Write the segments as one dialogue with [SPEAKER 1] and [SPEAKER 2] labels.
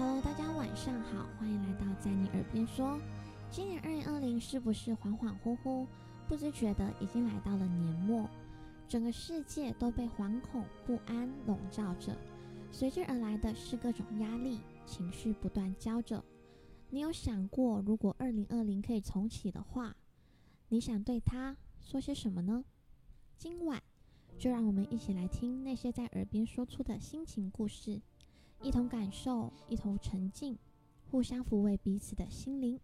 [SPEAKER 1] Hello，大家晚上好，欢迎来到在你耳边说。今年二零二零是不是恍恍惚惚，不知觉的已经来到了年末，整个世界都被惶恐不安笼罩着，随之而来的是各种压力，情绪不断交着。你有想过，如果二零二零可以重启的话，你想对他说些什么呢？今晚就让我们一起来听那些在耳边说出的心情故事。一同感受一同沉浸互相抚慰彼此的心灵。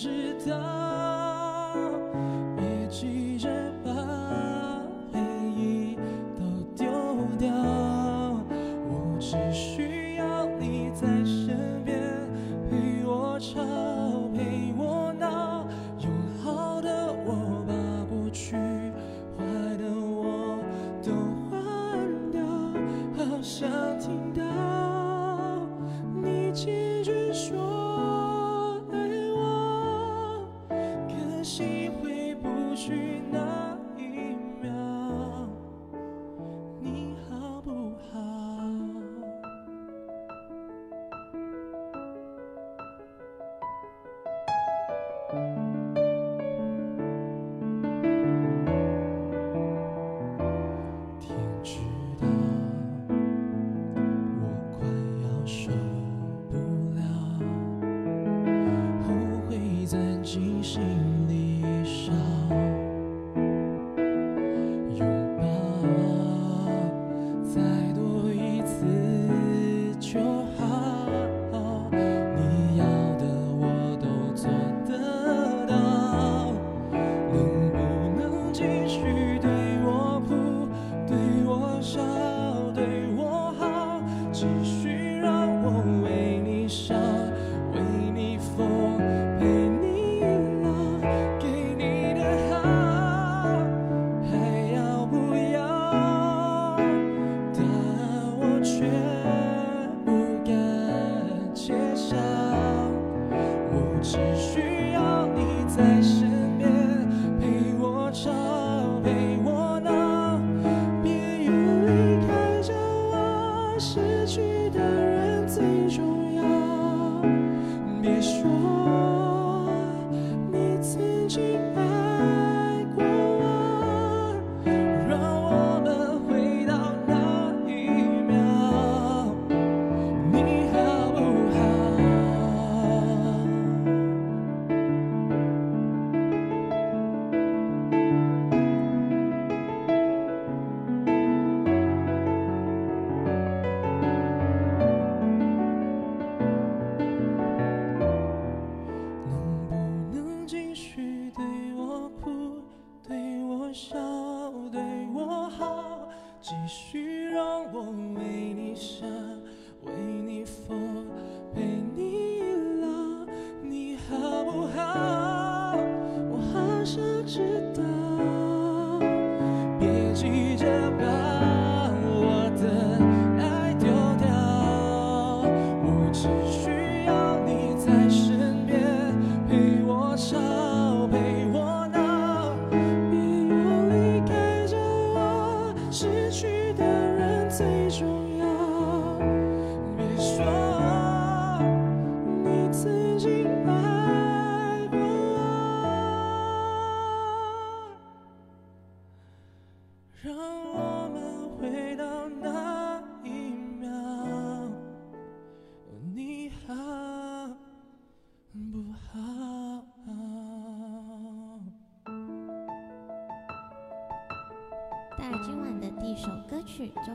[SPEAKER 2] 知道。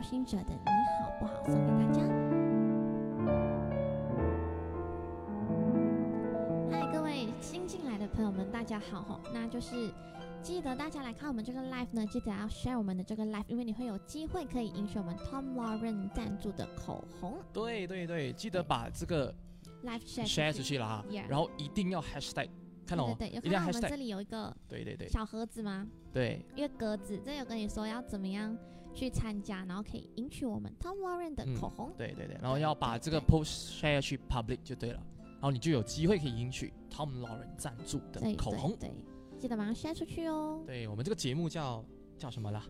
[SPEAKER 1] 第一首歌曲，周兴哲的《你好不好》送给大家。嗨，各位新进来的朋友们，大家好吼！那就是记得大家来看我们这个 live 呢，记得要 share 我们的这个 live，因为你会有机会可以赢取我们 Tom Lauren 赞助的口红。
[SPEAKER 2] 对对对，记得把这个
[SPEAKER 1] live share
[SPEAKER 2] share 出去。了哈
[SPEAKER 1] Yeah
[SPEAKER 2] 然后一定要 hashtag，看到哦，
[SPEAKER 1] 对对对，有看到我们这里有一个
[SPEAKER 2] 对对对。
[SPEAKER 1] 小盒子吗？
[SPEAKER 2] 对。
[SPEAKER 1] 一个格子，这有跟你说要怎么样去参加，然后可以赢取我们 Tom Warren 的
[SPEAKER 2] 嗯
[SPEAKER 1] 口红。
[SPEAKER 2] 对对对，然后要把这个 post share 去 public 就对了，然后你就有机会可以赢取 Tom Warren 赞助的口红。
[SPEAKER 1] 对，对记得马上 share 出去哦，
[SPEAKER 2] 对我们这个节目叫叫什么啦？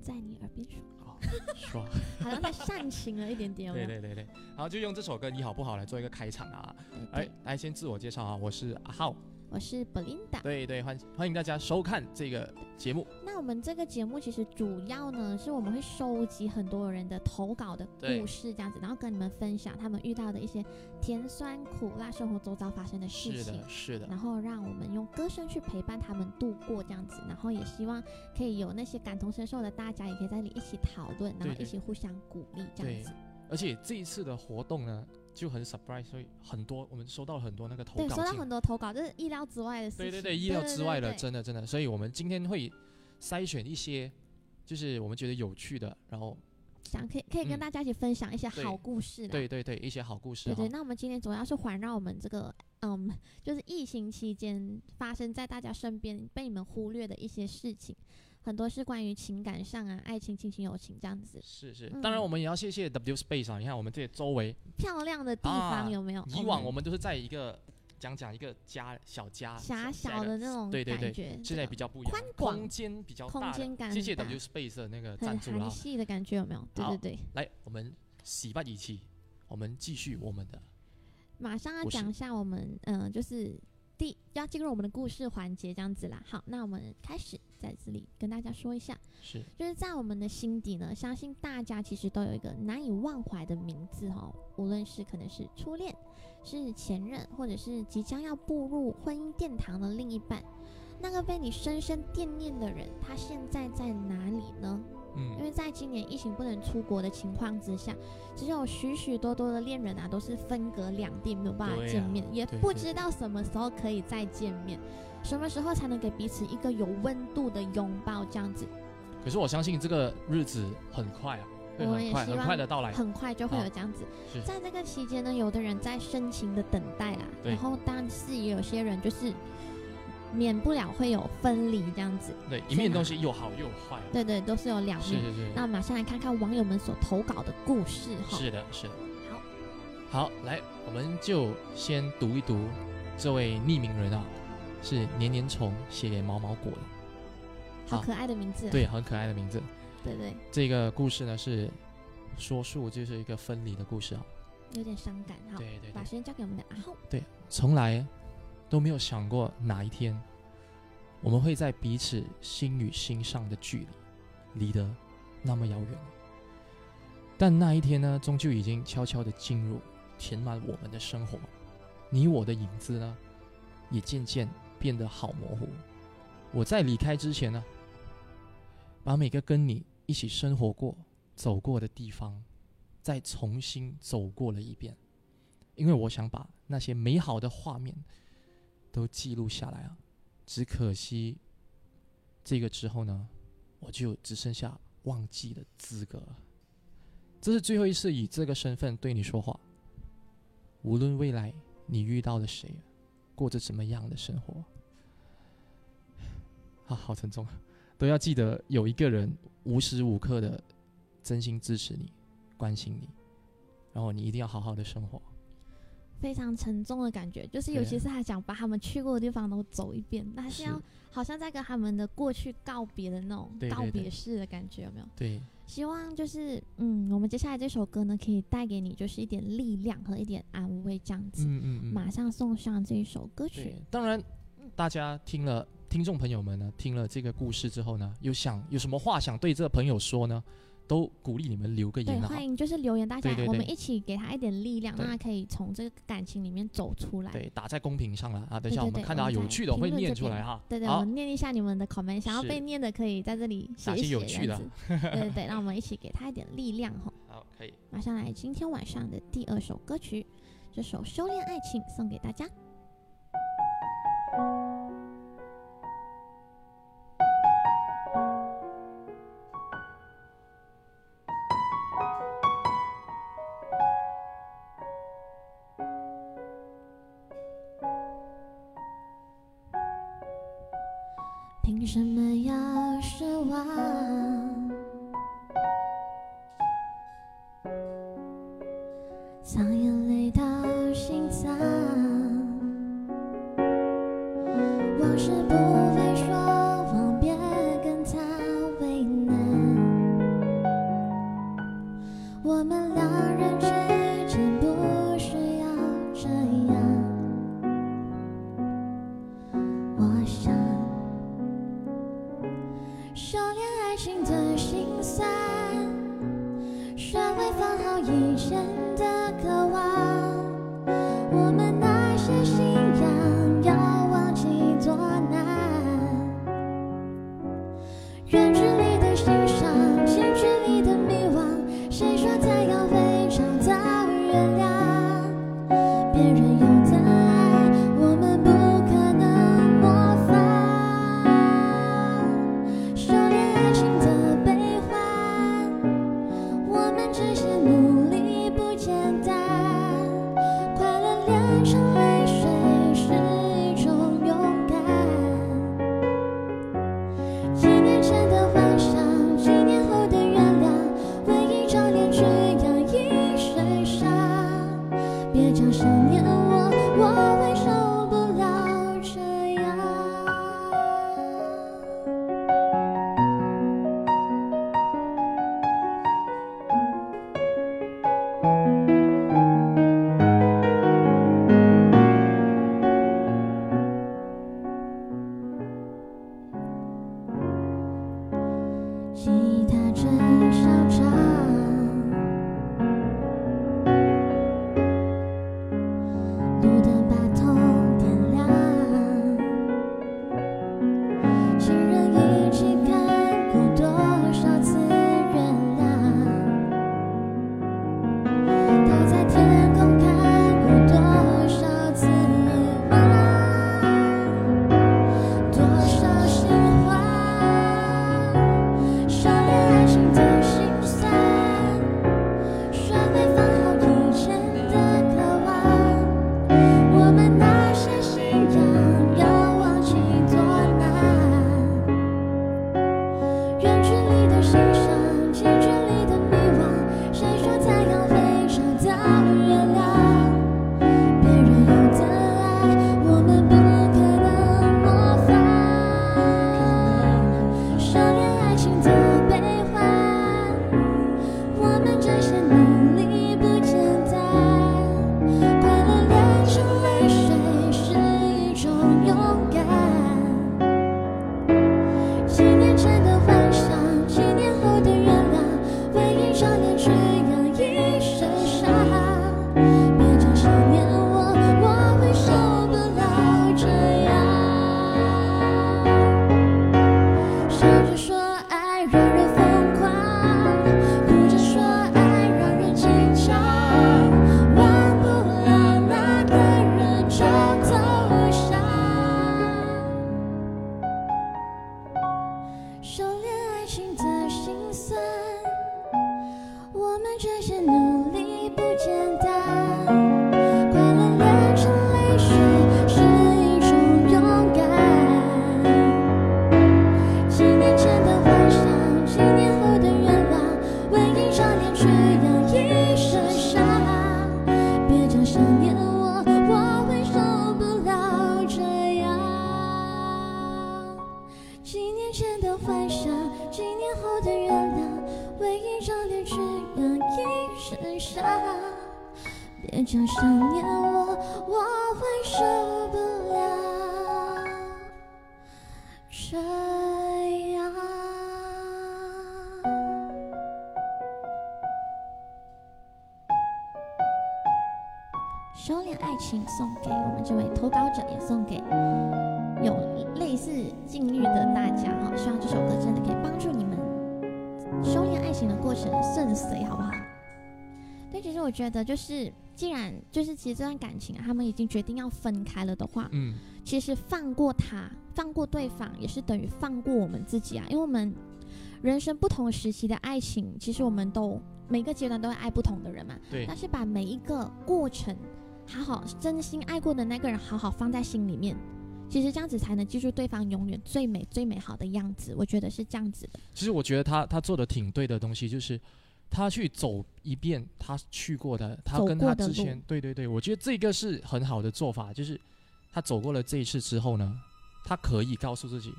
[SPEAKER 1] 在你耳边说，
[SPEAKER 2] 哦，说，
[SPEAKER 1] 好像太煽情了一点点？
[SPEAKER 2] 对对对对，然后就用这首歌《你好不好》来做一个开场啊。
[SPEAKER 1] 对
[SPEAKER 2] 哎，来先自我介绍啊，我是阿浩。
[SPEAKER 1] 我是 Belinda。
[SPEAKER 2] 对对，欢欢迎大家收看这个节目。
[SPEAKER 1] 那我们这个节目其实主要呢，是我们会收集很多人的投稿的故事，这样子，然后跟你们分享他们遇到的一些甜酸苦辣生活周遭发生的事情
[SPEAKER 2] 是的，。是的，
[SPEAKER 1] 然后让我们用歌声去陪伴他们度过这样子，然后也希望可以有那些感同身受的大家，也可以在这里一起讨论，然后一起互相鼓励这样子。
[SPEAKER 2] 而且这一次的活动呢，就很 surprise，所以很多我们收到了很多那个投稿
[SPEAKER 1] 对，收到很多投稿，这是意料之外的事情。
[SPEAKER 2] 对对对，意料之外的，真的真的。所以我们今天会筛选一些，就是我们觉得有趣的，然后
[SPEAKER 1] 想可以可以跟
[SPEAKER 2] 嗯
[SPEAKER 1] 大家一起分享一些好故事啦。
[SPEAKER 2] 对对对一些好故事。
[SPEAKER 1] 对对，那我们今天主要是环绕我们这个，嗯，就是疫情期间发生在大家身边被你们忽略的一些事情，很多是关于情感上啊、爱情、亲情、友情这样子
[SPEAKER 2] 是是，
[SPEAKER 1] 嗯
[SPEAKER 2] 当然我们也要谢谢 W Space 啊，你看我们这些周围，
[SPEAKER 1] 漂亮的地
[SPEAKER 2] 啊
[SPEAKER 1] 方有没有？
[SPEAKER 2] 以往我们都是在一个讲讲一个家小家
[SPEAKER 1] 狭小
[SPEAKER 2] 小
[SPEAKER 1] 的那种
[SPEAKER 2] 对对对现在比较不一样
[SPEAKER 1] 宽，广
[SPEAKER 2] 空间比较
[SPEAKER 1] 空
[SPEAKER 2] 大了
[SPEAKER 1] 间感
[SPEAKER 2] 谢谢 W Space 的那个
[SPEAKER 1] 很
[SPEAKER 2] 赞助啦。
[SPEAKER 1] 韩系的感觉有没有？对
[SPEAKER 2] 好
[SPEAKER 1] 对对，
[SPEAKER 2] 来，我们洗吧仪器，我们继续我们的
[SPEAKER 1] 马上要讲一下我们，嗯、就是第要进入我们的故事环节这样子啦。好，那我们开始在这里跟大家说一下。
[SPEAKER 2] 是
[SPEAKER 1] 就是在我们的心底呢，相信大家其实都有一个难以忘怀的名字哦、无论是可能是初恋，是前任，或者是即将要步入婚姻殿堂的另一半，那个被你深深惦念的人，他现在在哪里呢？因
[SPEAKER 2] 嗯
[SPEAKER 1] 为在今年疫情不能出国的情况之下，其实有许许多多的恋人啊，都是分隔两地，没有办法见面，也不知道什么时候可以再见面，什么时候才能给彼此一个有温度的拥抱，这样子。
[SPEAKER 2] 可是我相信这个日子很快啊，
[SPEAKER 1] 我们
[SPEAKER 2] 很快很
[SPEAKER 1] 也希望
[SPEAKER 2] 快的到来。
[SPEAKER 1] 很快就会有这样子。
[SPEAKER 2] 是
[SPEAKER 1] 在这个期间呢，有的人在深情的等待啦，然后但是也有些人就是免不了会有分离这样子。
[SPEAKER 2] 对，一面东西又好又坏。
[SPEAKER 1] 对对，都是有两面。
[SPEAKER 2] 是是是。
[SPEAKER 1] 那马上来看看网友们所投稿的故事哈。
[SPEAKER 2] 是的，是的。
[SPEAKER 1] 好，
[SPEAKER 2] 好，来，我们就先读一读这位匿名人啊，是年年虫写给毛毛果的，好
[SPEAKER 1] 好可爱的名字、啊。
[SPEAKER 2] 对，很可爱的名字。
[SPEAKER 1] 对对，
[SPEAKER 2] 这个故事呢是说述就是一个分离的故事啊。
[SPEAKER 1] 有点伤感。哈，
[SPEAKER 2] 对对对
[SPEAKER 1] 把时，间交给我们的阿浩。
[SPEAKER 2] 对从来都没有想过哪一天我们会在彼此心与心上的距离离得那么遥远。但那一天呢，终究已经悄悄地进入，填满我们的生活。你我的影子呢，也渐渐变得好模糊。我在离开之前呢，把每个跟你一起生活过、走过的地方，再重新走过了一遍，因为我想把那些美好的画面都记录下来啊。只可惜，这个之后呢，我就只剩下忘记的资格了。这是最后一次以这个身份对你说话。无论未来你遇到了谁，过着怎么样的生活，啊，好沉重啊！都要记得有一个人无时无刻的真心支持你、关心你，然后你一定要好好的生活。
[SPEAKER 1] 非常沉重的感觉，就是尤其是他想把他们去过的地方都走一遍，那是
[SPEAKER 2] 是
[SPEAKER 1] 要好像在跟他们的过去告别的那种告别式的感觉，有没有？
[SPEAKER 2] 对，
[SPEAKER 1] 希望就是嗯，我们接下来这首歌呢，可以带给你就是一点力量和一点安慰，这样子。
[SPEAKER 2] 嗯嗯嗯，
[SPEAKER 1] 马上送上这一首歌曲，，
[SPEAKER 2] 当然，大家听了，听众朋友们呢，听了这个故事之后呢，有想有什么话想对这个朋友说呢？都鼓励你们留个言对，
[SPEAKER 1] 欢迎就是留言。大家我们一起给他一点力量，让他可以从这个感情里面走出来，
[SPEAKER 2] 对打在公屏上了啊。等一下我们看到有趣的会念出来哈，
[SPEAKER 1] 对对，我们念一下你们的 comment。想要被念的可以在这里写一
[SPEAKER 2] 些有趣的，
[SPEAKER 1] 对对，让我们一起给他一点力量哈。
[SPEAKER 2] 好，可以
[SPEAKER 1] 马上来今天晚上的第二首歌曲，这首《修炼爱情》送给大家。这位投稿者，也送给有类似境遇的大家哈。希望这首歌真的可以帮助你们修炼爱情的过程顺遂，好不好？对，其实我觉得就是，既然就是其实这段感情啊，他们已经决定要分开了的话，
[SPEAKER 2] 嗯，
[SPEAKER 1] 其实放过他，放过对方，也是等于放过我们自己啊。因为我们人生不同时期的爱情，其实我们都每个阶段都会爱不同的人嘛。
[SPEAKER 2] 对
[SPEAKER 1] 但，是把每一个过程，好好真心爱过的那个人，好好放在心里面。其实这样子才能记住对方永远最美最美好的样子，我觉得是这样子的。
[SPEAKER 2] 其实我觉得他他做的挺对的东西，就是他去走一遍他去过的，他跟他之前，对对对，我觉得这个是很好的做法，就是他走过了这一次之后呢，他可以告诉自己，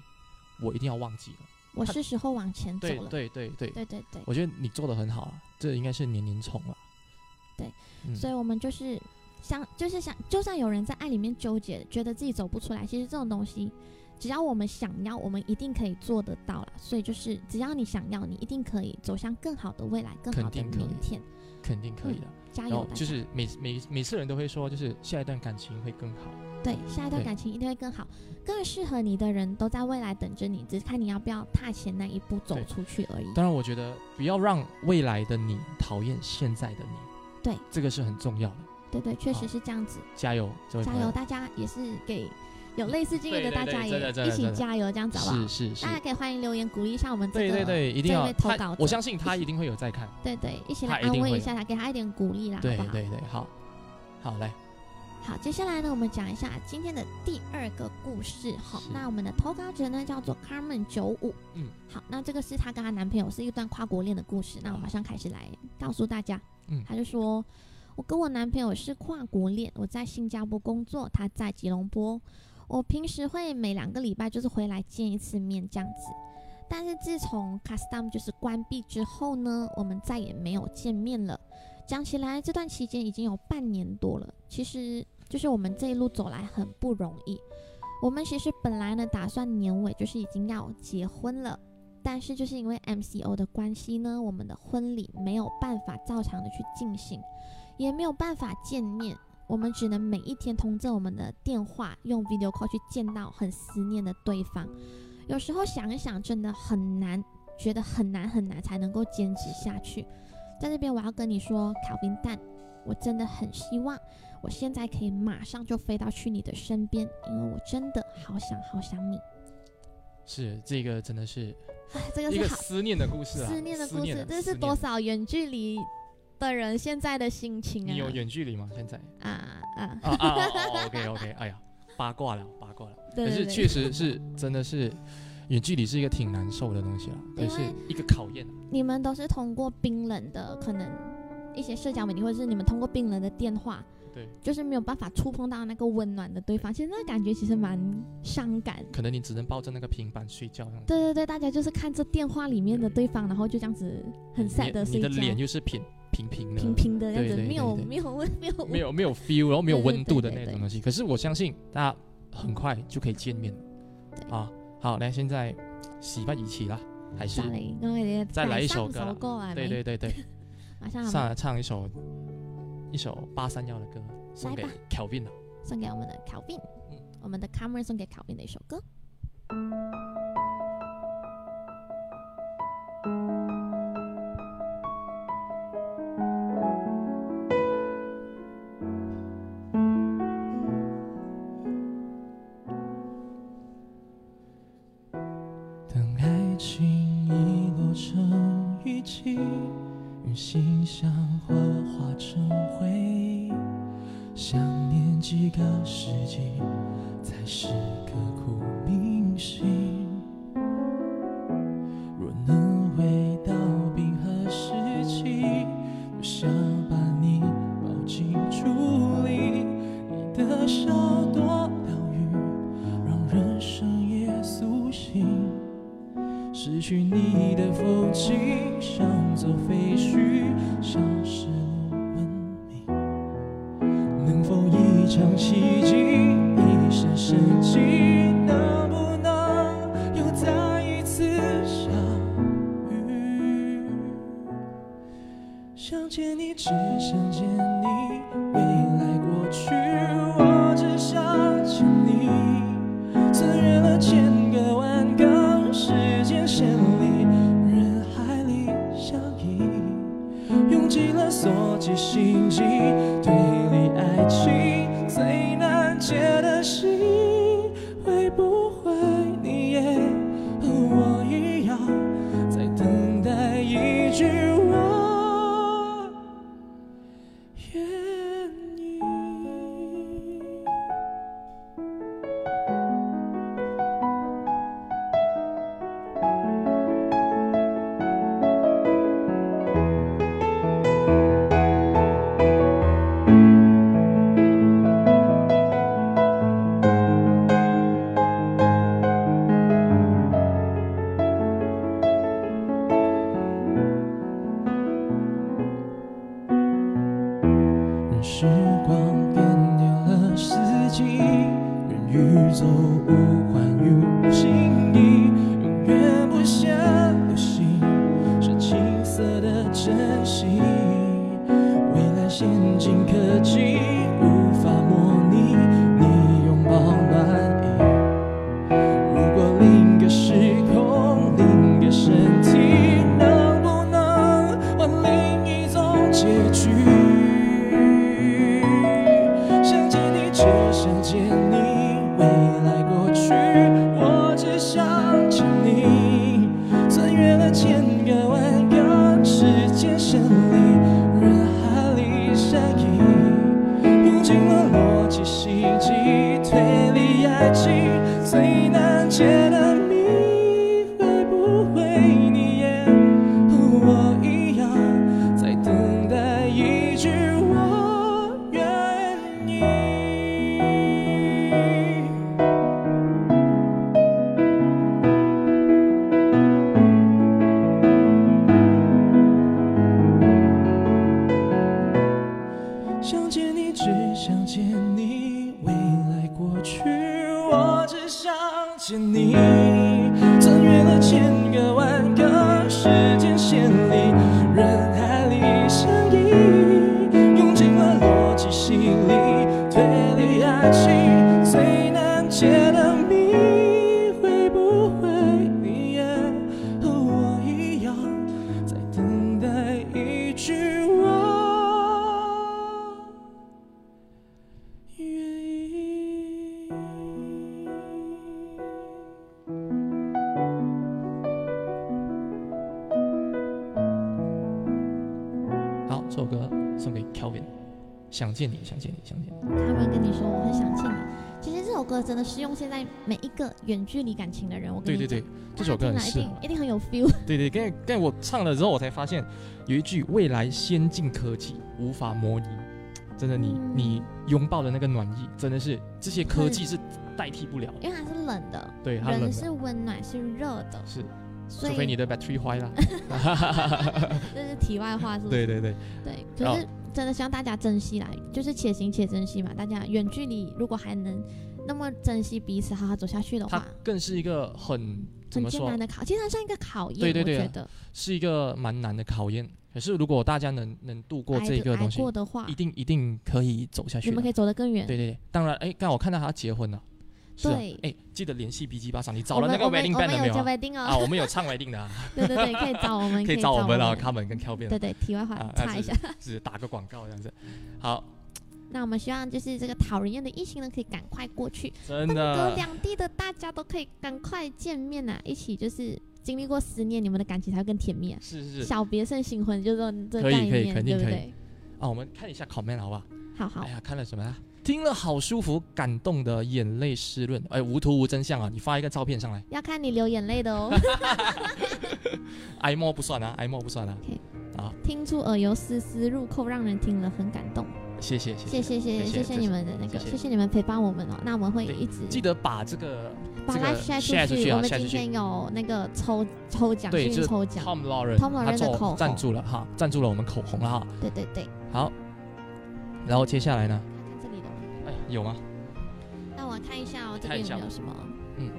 [SPEAKER 2] 我一定要忘记了。
[SPEAKER 1] 我是时候往前走了。
[SPEAKER 2] 对对对，
[SPEAKER 1] 对对对
[SPEAKER 2] 我觉得你做的很好啊，这应该是年年宠了。
[SPEAKER 1] 对，
[SPEAKER 2] 嗯，
[SPEAKER 1] 所以我们就是想，就是想，就算有人在爱里面纠结，觉得自己走不出来，其实这种东西，只要我们想要，我们一定可以做得到了。所以就是，只要你想要，你一定可以走向更好的未来，更好的明天。
[SPEAKER 2] 肯定可以的。
[SPEAKER 1] 加油！
[SPEAKER 2] 就是每每每次人都会说，就是下一段感情会更好。
[SPEAKER 1] 对下一段感情一定会更好，更适合你的人都在未来等着你，只是看你要不要踏前那一步走出去而已。
[SPEAKER 2] 当然，我觉得不要让未来的你讨厌现在的你。
[SPEAKER 1] 对，
[SPEAKER 2] 这个是很重要的。
[SPEAKER 1] 对对，确实是这样子。
[SPEAKER 2] 加油，
[SPEAKER 1] 加油！大家也是给有类似经历的大家也一起加油，这样子好不好？
[SPEAKER 2] 是是是
[SPEAKER 1] 大，家可以欢迎留言鼓励一下我们这个，
[SPEAKER 2] 对对对，一定
[SPEAKER 1] 这
[SPEAKER 2] 要
[SPEAKER 1] 投稿，
[SPEAKER 2] 我相信他一定会有在看。
[SPEAKER 1] 对对，一起来安慰一下他，给他一点鼓励啦，
[SPEAKER 2] 对
[SPEAKER 1] 好不好？
[SPEAKER 2] 对对，好，好来，
[SPEAKER 1] 好，接下来呢，我们讲一下今天的第二个故事。好，那我们的投稿者呢叫做 Carmen 九五。
[SPEAKER 2] 嗯，
[SPEAKER 1] 好，那这个是她跟她男朋友是一段跨国恋的故事。那我马上开始来告诉大家。
[SPEAKER 2] 嗯
[SPEAKER 1] 她就说，我跟我男朋友是跨国恋，我在新加坡工作，他在吉隆坡。我平时会每两个礼拜就是回来见一次面这样子。但是自从 Custom 就是关闭之后呢，我们再也没有见面了。讲起来，这段期间已经有半年多了。其实就是我们这一路走来很不容易。我们其实本来呢打算年尾就是已经要结婚了，但是就是因为 MCO 的关系呢，我们的婚礼没有办法照常的去进行，也没有办法见面。我们只能每一天通着我们的电话，用 video call 去见到很思念的对方。有时候想一想，真的很难，觉得很难很难才能够坚持下去。在这边，我要跟你说，考宾蛋，我真的很希望我现在可以马上就飞到去你的身边，因为我真的好想好想你。
[SPEAKER 2] 是这个真的是
[SPEAKER 1] 哎，这个是好
[SPEAKER 2] 个思念的故事啊，
[SPEAKER 1] 思念的故事，这是多少远距离的人现在的心情啊！
[SPEAKER 2] 你有远距离吗？现在？
[SPEAKER 1] 啊啊，
[SPEAKER 2] 啊，OK OK，哎呀，八卦了，八卦了。可是确实是，真的是远距离是一个挺难受的东西啊，
[SPEAKER 1] 因为
[SPEAKER 2] 也是一个考验啊。
[SPEAKER 1] 你们都是通过冰冷的可能一些社交媒体，或者是你们通过冰冷的电话，
[SPEAKER 2] 对，
[SPEAKER 1] 就是没有办法触碰到那个温暖的对方。其实那个感觉其实蛮伤感。
[SPEAKER 2] 可能你只能抱着那个平板睡觉。
[SPEAKER 1] 对对对，大家就是看着电话里面的对方，然后就这样子很 sad 的
[SPEAKER 2] 你你的，脸又是平平平的，
[SPEAKER 1] 平平的这样子，没有没有温没有。
[SPEAKER 2] 没有 没有 feel，然后没有温度的那种东西。可是我相信大家很快就可以见面。啊。好，来现在洗不一起啦，还是？
[SPEAKER 1] 再来，
[SPEAKER 2] 一首歌对对对对，
[SPEAKER 1] 马上
[SPEAKER 2] 上来唱一首一首八三幺的歌，送给
[SPEAKER 1] 来吧。
[SPEAKER 2] Kelvin 啊。
[SPEAKER 1] 送给我们的 Calvin，
[SPEAKER 2] 嗯。
[SPEAKER 1] 我们的 Cameron 送给 Calvin 的一首歌。
[SPEAKER 2] 像座废墟，消失了文明。能否一场奇迹，见你，想见你，想见你。
[SPEAKER 1] 他们跟你说我很想见你。其实这首歌真的适用现在每一个远距离感情的人。我跟你讲
[SPEAKER 2] 对对对，这首歌很适合。
[SPEAKER 1] 一定一定很有 feel。
[SPEAKER 2] 对对，刚才刚才我唱了之后，我才发现有一句“未来先进科技无法模拟”，真的你，
[SPEAKER 1] 嗯
[SPEAKER 2] 你拥抱的那个暖意，真的是这些科技是代替不了的。
[SPEAKER 1] 因为它是冷的，
[SPEAKER 2] 对，它冷
[SPEAKER 1] 人是温暖是热的，
[SPEAKER 2] 是，除非你的 battery 坏了。
[SPEAKER 1] 这是题外话，是不是？
[SPEAKER 2] 对对对，
[SPEAKER 1] 对，可
[SPEAKER 2] 哦
[SPEAKER 1] 是真的希望大家珍惜啦，就是且行且珍惜嘛。大家远距离如果还能那么珍惜彼此，好好走下去的话，
[SPEAKER 2] 更是一个很怎
[SPEAKER 1] 很艰难的考，其实它像一个考验，
[SPEAKER 2] 对对对啊
[SPEAKER 1] 我觉得
[SPEAKER 2] 是一个蛮难的考验。可是如果大家能能度过这个东西，
[SPEAKER 1] 过的话
[SPEAKER 2] 一，定一定可以走下去的
[SPEAKER 1] 你们可。以走得更远。
[SPEAKER 2] 对对对，当然，哎，刚好我看到他结婚了。是啊
[SPEAKER 1] 对
[SPEAKER 2] 哎，记得联系 B G 八上，你找了那个
[SPEAKER 1] 们我们有叫
[SPEAKER 2] 了没有啊我们有唱 wedding 的啊，
[SPEAKER 1] 对对对，可以找我们，
[SPEAKER 2] 可以找我们啊
[SPEAKER 1] 们
[SPEAKER 2] ，Carmen 跟 Kelvin
[SPEAKER 1] 对对，题外话
[SPEAKER 2] 啊
[SPEAKER 1] 插一下。
[SPEAKER 2] 是打个广告这样子。好，
[SPEAKER 1] 那我们希望就是这个讨人厌的疫情呢，可以赶快过去，
[SPEAKER 2] 真
[SPEAKER 1] 分隔，两地的大家都可以赶快见面呐、一起就是经历过十年，你们的感情才会更甜蜜、啊。
[SPEAKER 2] 是是是
[SPEAKER 1] 小别胜新婚，就是这种这个
[SPEAKER 2] 可以
[SPEAKER 1] 概念，
[SPEAKER 2] 可以可以
[SPEAKER 1] 对不对？
[SPEAKER 2] 啊，我们看一下 comment 好不好？
[SPEAKER 1] 好好
[SPEAKER 2] 哎，呀，看了什么啊？听了好舒服，感动的眼泪湿润。哎，无图无真相啊！你发一个照片上来，
[SPEAKER 1] 要看你流眼泪的哦。
[SPEAKER 2] 哀莫不算啊，哀莫不算啊。
[SPEAKER 1] 听出耳油丝丝入扣，让人听了很感动。
[SPEAKER 2] 谢谢
[SPEAKER 1] 谢谢谢谢谢谢你们的那个，
[SPEAKER 2] 谢谢
[SPEAKER 1] 你们陪伴我们哦。那我们会一直
[SPEAKER 2] 记得把这个
[SPEAKER 1] 把
[SPEAKER 2] 这个
[SPEAKER 1] live share
[SPEAKER 2] share 出
[SPEAKER 1] 去。我们今天有那个抽抽奖，
[SPEAKER 2] 对，
[SPEAKER 1] 幸
[SPEAKER 2] 就
[SPEAKER 1] 抽奖。
[SPEAKER 2] Tom Lauren
[SPEAKER 1] Tom Lauren
[SPEAKER 2] 他
[SPEAKER 1] 的口
[SPEAKER 2] 赞助了哈，赞助了我们口红了哈。
[SPEAKER 1] 对对对，
[SPEAKER 2] 好，然后接下来呢？有吗？
[SPEAKER 1] 那我看一下哦，这边有没有什么？
[SPEAKER 2] 嗯，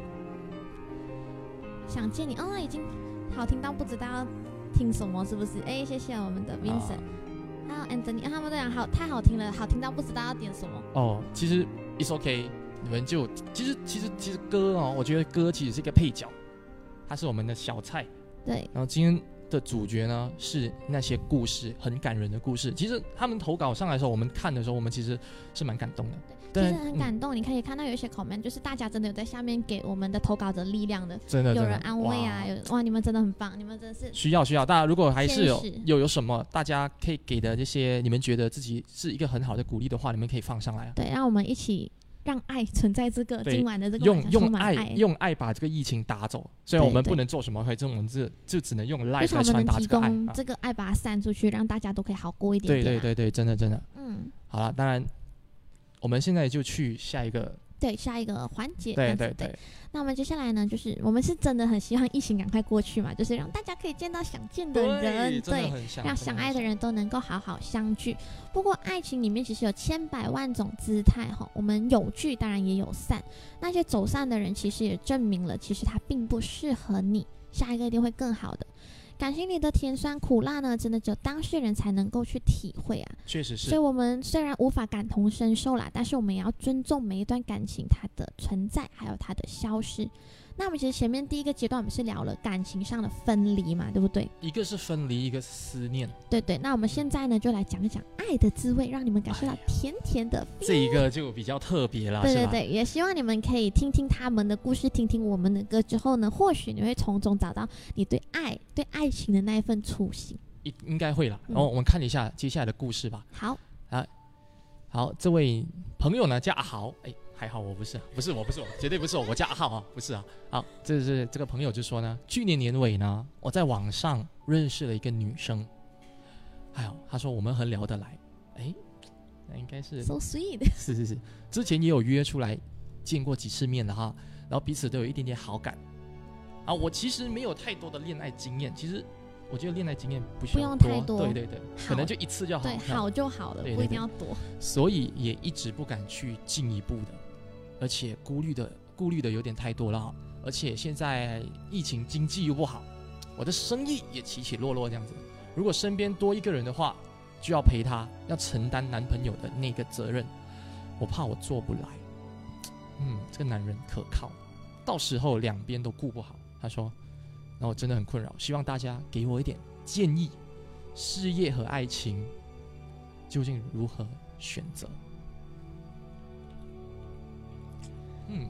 [SPEAKER 1] 想见你，哦，已经好听到不知道要听什么，是不是？哎，谢谢我们的 Vincent，还有 Anthony，啊他们都讲好太好听了，好听到不知道要点什么。
[SPEAKER 2] 哦，其实 it's OK，你们就其实其实其实歌哦，我觉得歌其实是一个配角，它是我们的小菜。
[SPEAKER 1] 对，
[SPEAKER 2] 然后今天的主角呢是那些故事很感人的故事。其实他们投稿上来的时候，我们看的时候，我们其实是蛮感动的。
[SPEAKER 1] 其实很感动，你可以看到有一些 comment，就是大家真的有在下面给我们的投稿者力量的，
[SPEAKER 2] 真的，
[SPEAKER 1] 有人安慰啊，
[SPEAKER 2] 哇
[SPEAKER 1] 有哇，你们真的很棒，你们真的是
[SPEAKER 2] 需要需要，大家如果还是有有有什么大家可以给的这些，你们觉得自己是一个很好的鼓励的话，你们可以放上来啊。
[SPEAKER 1] 对，让我们一起让爱存在这个今晚的这个
[SPEAKER 2] 用用爱，用爱把这个疫情打走。虽然我们不能做什么，可是我们这就只能用
[SPEAKER 1] 就
[SPEAKER 2] live 来传达这个爱。
[SPEAKER 1] 这个爱，把它散出去，让大家都可以好过一点
[SPEAKER 2] 对。对对对，真的真的。
[SPEAKER 1] 嗯，
[SPEAKER 2] 好了，当然我们现在就去下一个。
[SPEAKER 1] 对，下一个环节。这
[SPEAKER 2] 对对对，
[SPEAKER 1] 那我们接下来呢，就是我们是真的很希望疫情赶快过去嘛，就是让大家可以见到想见的人，对，让相爱的人都能够好好相聚。不过，爱情里面其实有千百万种姿态哈，我们有聚，当然也有散。那些走散的人，其实也证明了，其实他并不适合你，下一个一定会更好的。感情里的甜酸苦辣呢，真的只有当事人才能够去体会啊。
[SPEAKER 2] 确实是。
[SPEAKER 1] 所以，我们虽然无法感同身受啦，但是我们也要尊重每一段感情它的存在，还有它的消失。那我们其实前面第一个阶段，我们是聊了感情上的分离嘛，对不对？
[SPEAKER 2] 一个是分离，一个是思念，
[SPEAKER 1] 对对。那我们现在呢，就来讲一讲爱的滋味，让你们感受到甜甜的。
[SPEAKER 2] 这一个就比较特别了，
[SPEAKER 1] 对对对，也希望你们可以听听他们的故事，听听我们的歌之后呢，或许你会从中找到你对爱、对爱情的那一份初心。
[SPEAKER 2] 应应该会啦。
[SPEAKER 1] 嗯
[SPEAKER 2] 然后我们看一下接下来的故事吧。
[SPEAKER 1] 好，啊
[SPEAKER 2] 好，这位朋友呢叫阿豪，哎，还好我不是，不是我，不是我，绝对不是我，我叫阿浩啊，不是啊。好，这是这个朋友就说呢，去年年尾呢，我在网上认识了一个女生，哎呦，他说我们很聊得来，哎，那应该是
[SPEAKER 1] so sweet。
[SPEAKER 2] 是是是，之前也有约出来见过几次面的哈，然后彼此都有一点点好感。啊，我其实没有太多的恋爱经验，其实我觉得恋爱经验不需
[SPEAKER 1] 不
[SPEAKER 2] 要
[SPEAKER 1] 用太多
[SPEAKER 2] 对对对，可能就一次就好。
[SPEAKER 1] 对，好就好了，
[SPEAKER 2] 对对
[SPEAKER 1] 不一定要多。
[SPEAKER 2] 所以也一直不敢去进一步的，而且顾虑的顾虑的有点太多了。而且现在疫情经济又不好，我的生意也起起落落这样子。如果身边多一个人的话，就要陪他，要承担男朋友的那个责任，我怕我做不来。嗯，这个男人可靠，到时候两边都顾不好。他说，那我真的很困扰，希望大家给我一点建议，事业和爱情究竟如何选择？嗯，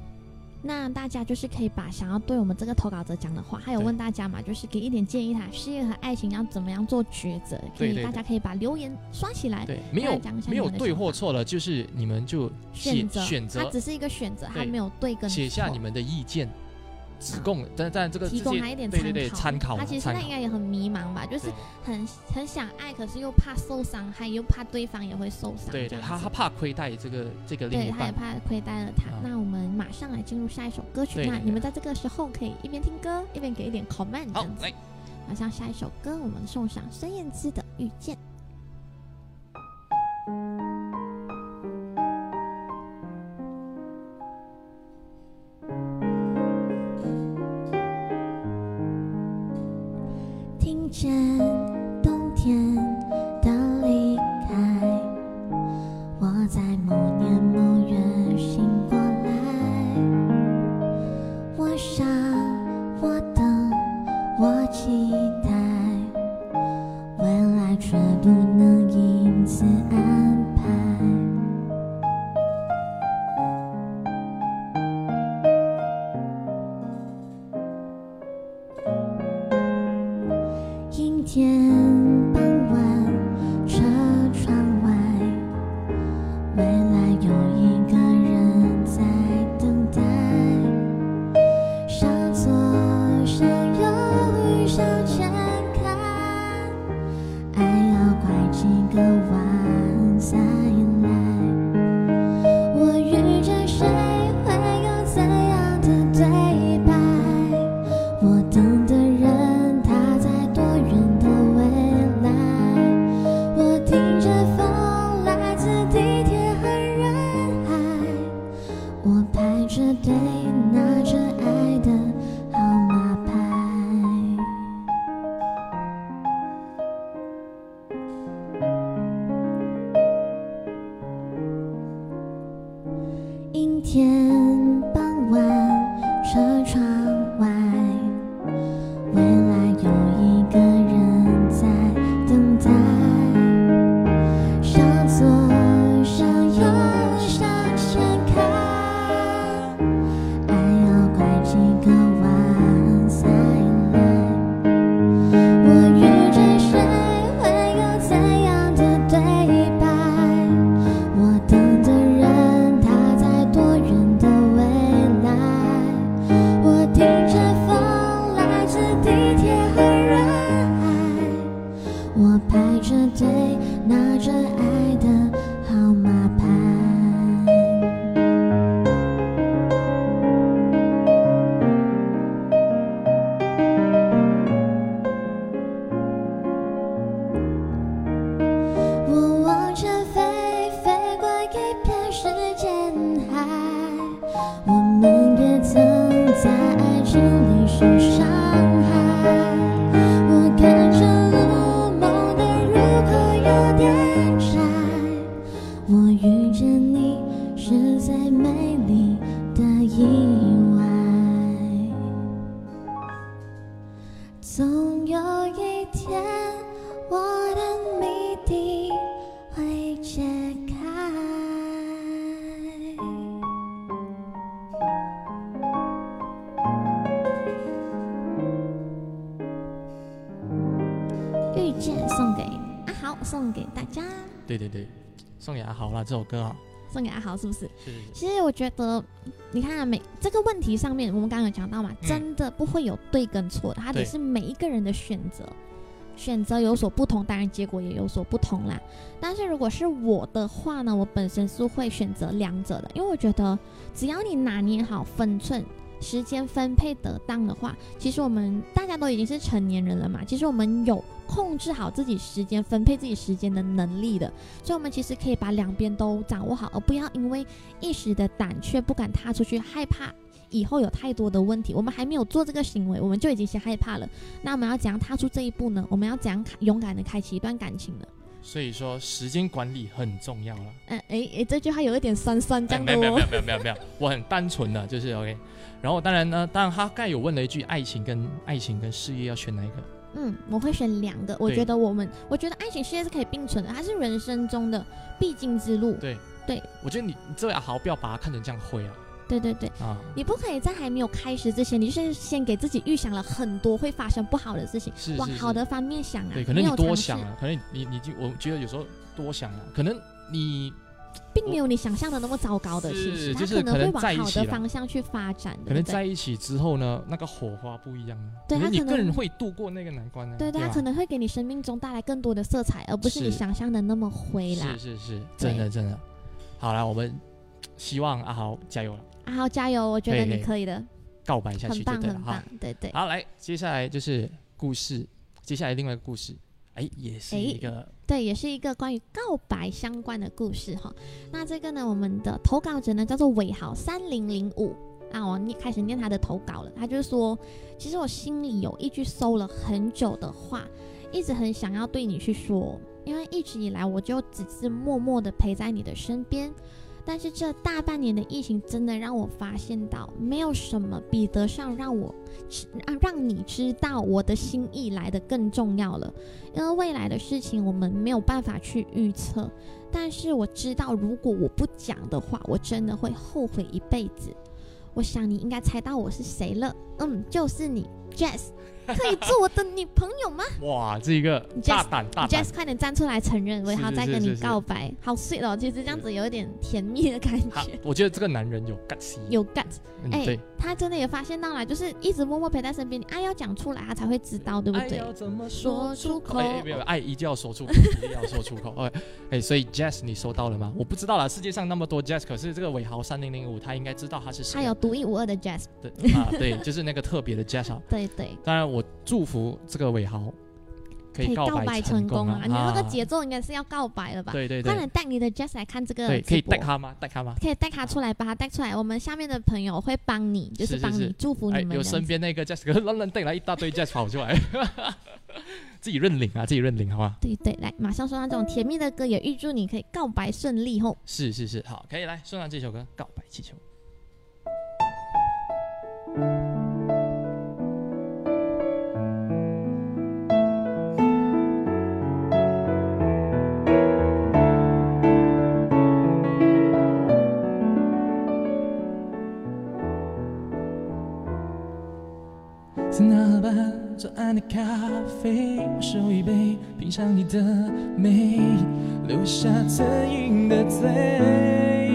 [SPEAKER 1] 那大家就是可以把想要对我们这个投稿者讲的话，还有问大家嘛，就是给一点建议他事业和爱情要怎么样做抉择，可以
[SPEAKER 2] 对对
[SPEAKER 1] 大家可以把留言刷起来，
[SPEAKER 2] 对，没有
[SPEAKER 1] 讲
[SPEAKER 2] 没有对或错了，就是你们就
[SPEAKER 1] 选择
[SPEAKER 2] 选择。
[SPEAKER 1] 它只是一个选择，它没有对跟错。
[SPEAKER 2] 写下你们的意见，只
[SPEAKER 1] 啊
[SPEAKER 2] 供但但这个
[SPEAKER 1] 提供他一点
[SPEAKER 2] 对对对
[SPEAKER 1] 参
[SPEAKER 2] 参考
[SPEAKER 1] 他其实
[SPEAKER 2] 参考
[SPEAKER 1] 现在应该也很迷茫吧，就是很很想爱，可是又怕受伤害，又怕对方也会受伤，
[SPEAKER 2] 对对，他他怕亏待这个这个另
[SPEAKER 1] 对，
[SPEAKER 2] 一
[SPEAKER 1] 他也，怕亏待了他。
[SPEAKER 2] 啊
[SPEAKER 1] 那我们马上来进入下一首歌曲。那你们在这个时候可以一边听歌，一边给一点 comment
[SPEAKER 2] 好。来。
[SPEAKER 1] 马上下一首歌，我们送上孙燕姿的《遇见》。见。
[SPEAKER 2] 这首歌啊，
[SPEAKER 1] 送给阿豪是不是？
[SPEAKER 2] 是
[SPEAKER 1] 其实我觉得，你看、啊、每这个问题上面，我们刚刚有讲到嘛，
[SPEAKER 2] 嗯
[SPEAKER 1] 真的不会有对跟错的，它只是每一个人的选择，选择有所不同，当然结果也有所不同啦。但是如果是我的话呢，我本身是会选择两者的，因为我觉得只要你拿捏好分寸。时间分配得当的话，其实我们大家都已经是成年人了嘛，其实我们有控制好自己时间分配自己时间的能力的，所以我们其实可以把两边都掌握好，而不要因为一时的胆怯不敢踏出去，害怕以后有太多的问题。我们还没有做这个行为，我们就已经先害怕了。那我们要怎样踏出这一步呢？我们要怎样开勇敢的开启一段感情呢？
[SPEAKER 2] 所以说时间管理很重要了。
[SPEAKER 1] 嗯，诶诶，这句话有一点酸酸这
[SPEAKER 2] 哎
[SPEAKER 1] 样的哦
[SPEAKER 2] 没有没有没有。没有没有没有，我很单纯的，就是 OK。然后当然呢，当然他刚才有问了一句，爱情跟爱情跟事业要选哪一个？
[SPEAKER 1] 嗯，我会选两个。我觉得我们，我觉得爱情事业是可以并存的，它是人生中的必经之路。
[SPEAKER 2] 对
[SPEAKER 1] 对，
[SPEAKER 2] 我觉得你你这位阿豪不要把它看成这样灰啊
[SPEAKER 1] 对对对，
[SPEAKER 2] 啊！
[SPEAKER 1] 你不可以在还没有开始之前，你就是先给自己预想了很多会发生不好的事情，
[SPEAKER 2] 是是是
[SPEAKER 1] 往好的方面想啊。
[SPEAKER 2] 对，可能你多想啊，可能你你就我觉得有时候多想啊，可能你
[SPEAKER 1] 并没有你想象的那么糟糕的，其
[SPEAKER 2] 是
[SPEAKER 1] 实它
[SPEAKER 2] 就是可能
[SPEAKER 1] 会往好的方向去发展，
[SPEAKER 2] 可能在一起之后呢，那个火花不一样啊，可能你
[SPEAKER 1] 对他可能
[SPEAKER 2] 更会度过那个难关呢。
[SPEAKER 1] 对，
[SPEAKER 2] 对吧
[SPEAKER 1] 它可能会给你生命中带来更多的色彩，而不是你想象的那么灰啦
[SPEAKER 2] 是。是是，
[SPEAKER 1] 对
[SPEAKER 2] 真的真的。好了，我们希望阿豪加油了，
[SPEAKER 1] 阿豪加油，我觉得你可以的，
[SPEAKER 2] 告白下去
[SPEAKER 1] 很棒
[SPEAKER 2] 就对了哈
[SPEAKER 1] 很棒。，对对。
[SPEAKER 2] 好，来，接下来就是故事，接下来另外一个故事，哎，也是
[SPEAKER 1] 哎
[SPEAKER 2] 一个
[SPEAKER 1] 对，也是一个关于告白相关的故事哈。那这个呢，我们的投稿者呢叫做尾号三零零五。那我念开始念他的投稿了，他就说，其实我心里有一句搜了很久的话，一直很想要对你去说，因为一直以来我就只是默默的陪在你的身边。但是这大半年的疫情，真的让我发现到，没有什么比得上让我知让你知道我的心意来的更重要了。因为未来的事情我们没有办法去预测，但是我知道，如果我不讲的话，我真的会后悔一辈子。我想你应该猜到我是谁了，嗯，就是你，Jess，可以做我的女朋友吗？
[SPEAKER 2] 哇，这一个大胆大胆
[SPEAKER 1] ？Jess，快点站出来承认，伟豪
[SPEAKER 2] 是
[SPEAKER 1] 在跟你告白，好 sweet 哦，其实这样子有一点甜蜜的感
[SPEAKER 2] 他
[SPEAKER 1] 觉，
[SPEAKER 2] 我觉得这个男人有 guts，
[SPEAKER 1] 有 guts。
[SPEAKER 2] 嗯，
[SPEAKER 1] 哎、
[SPEAKER 2] 对，
[SPEAKER 1] 他真的也发现到了，就是一直默默陪在身边，你爱要讲出来，他才会知道，对不对？
[SPEAKER 2] 爱要怎么
[SPEAKER 1] 说出口
[SPEAKER 2] 哎，哎没有，爱一定要说出口，一定要说出口。哎，哎，所以 Jess 你收到了吗？我不知道啦，世界上那么多 Jess，可是这个尾豪三零零五他应该知道他是谁。
[SPEAKER 1] 他有独一无二的 Jess，
[SPEAKER 2] 对啊，对，就是那个特别的 Jess 啊。
[SPEAKER 1] 对对，
[SPEAKER 2] 当然，我祝福这个尾豪可以告
[SPEAKER 1] 告白
[SPEAKER 2] 成
[SPEAKER 1] 功啊！你的那个
[SPEAKER 2] 啊
[SPEAKER 1] 节奏应该是要告白了吧？
[SPEAKER 2] 对对对
[SPEAKER 1] 快点带你的 Jess 来看这个
[SPEAKER 2] 对，可以带他吗？带他吗？
[SPEAKER 1] 可以带他出来，把他带出来。我们下面的朋友会帮你，就是帮你祝福
[SPEAKER 2] 哎，
[SPEAKER 1] 你们。
[SPEAKER 2] 有身边那个 Jess，可是乱乱带来一大堆 Jess 跑出来，自己认领啊，自己认领，好吧？
[SPEAKER 1] 对对，来，马上送上这种甜蜜的歌，也预祝你可以告白顺利吼。
[SPEAKER 2] 是是是，好，可以来送上这首歌《告白气球》。
[SPEAKER 3] 左岸的咖啡，我手一杯，品尝你的美，留下曾经的
[SPEAKER 2] 嘴。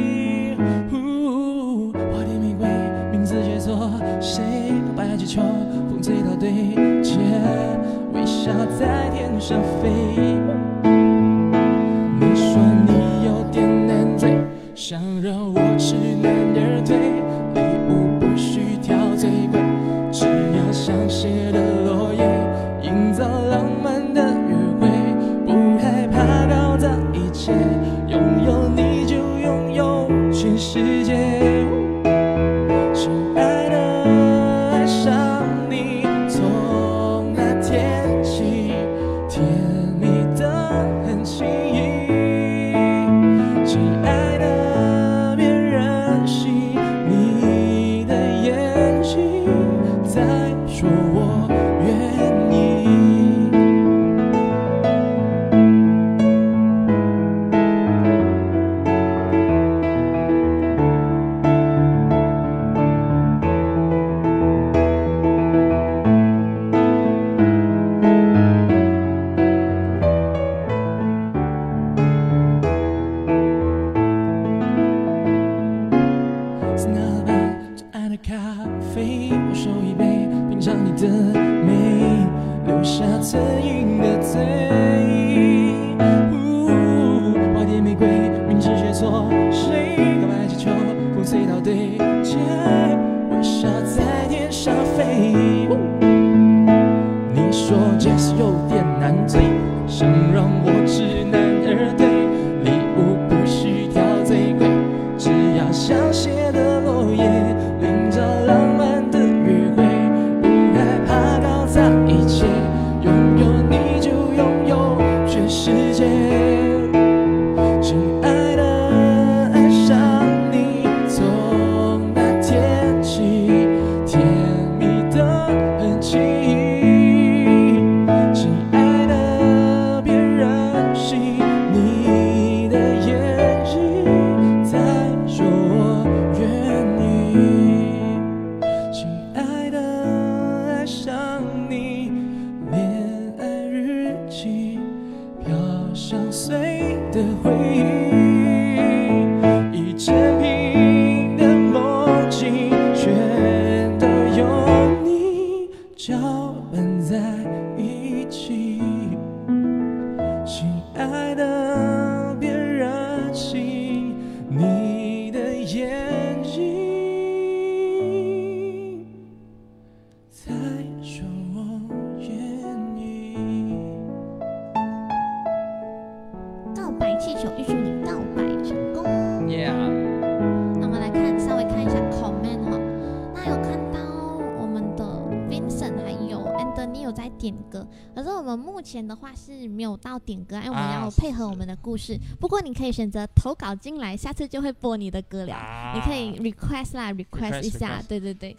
[SPEAKER 2] 世界。
[SPEAKER 1] 到点歌，因为我们
[SPEAKER 2] 啊
[SPEAKER 1] 要配合我们的故事。不过你可以选择投稿进来，下次就会播你的歌了。
[SPEAKER 2] 啊
[SPEAKER 1] 你可以 request 啦，request 一下
[SPEAKER 2] request
[SPEAKER 1] 对对对。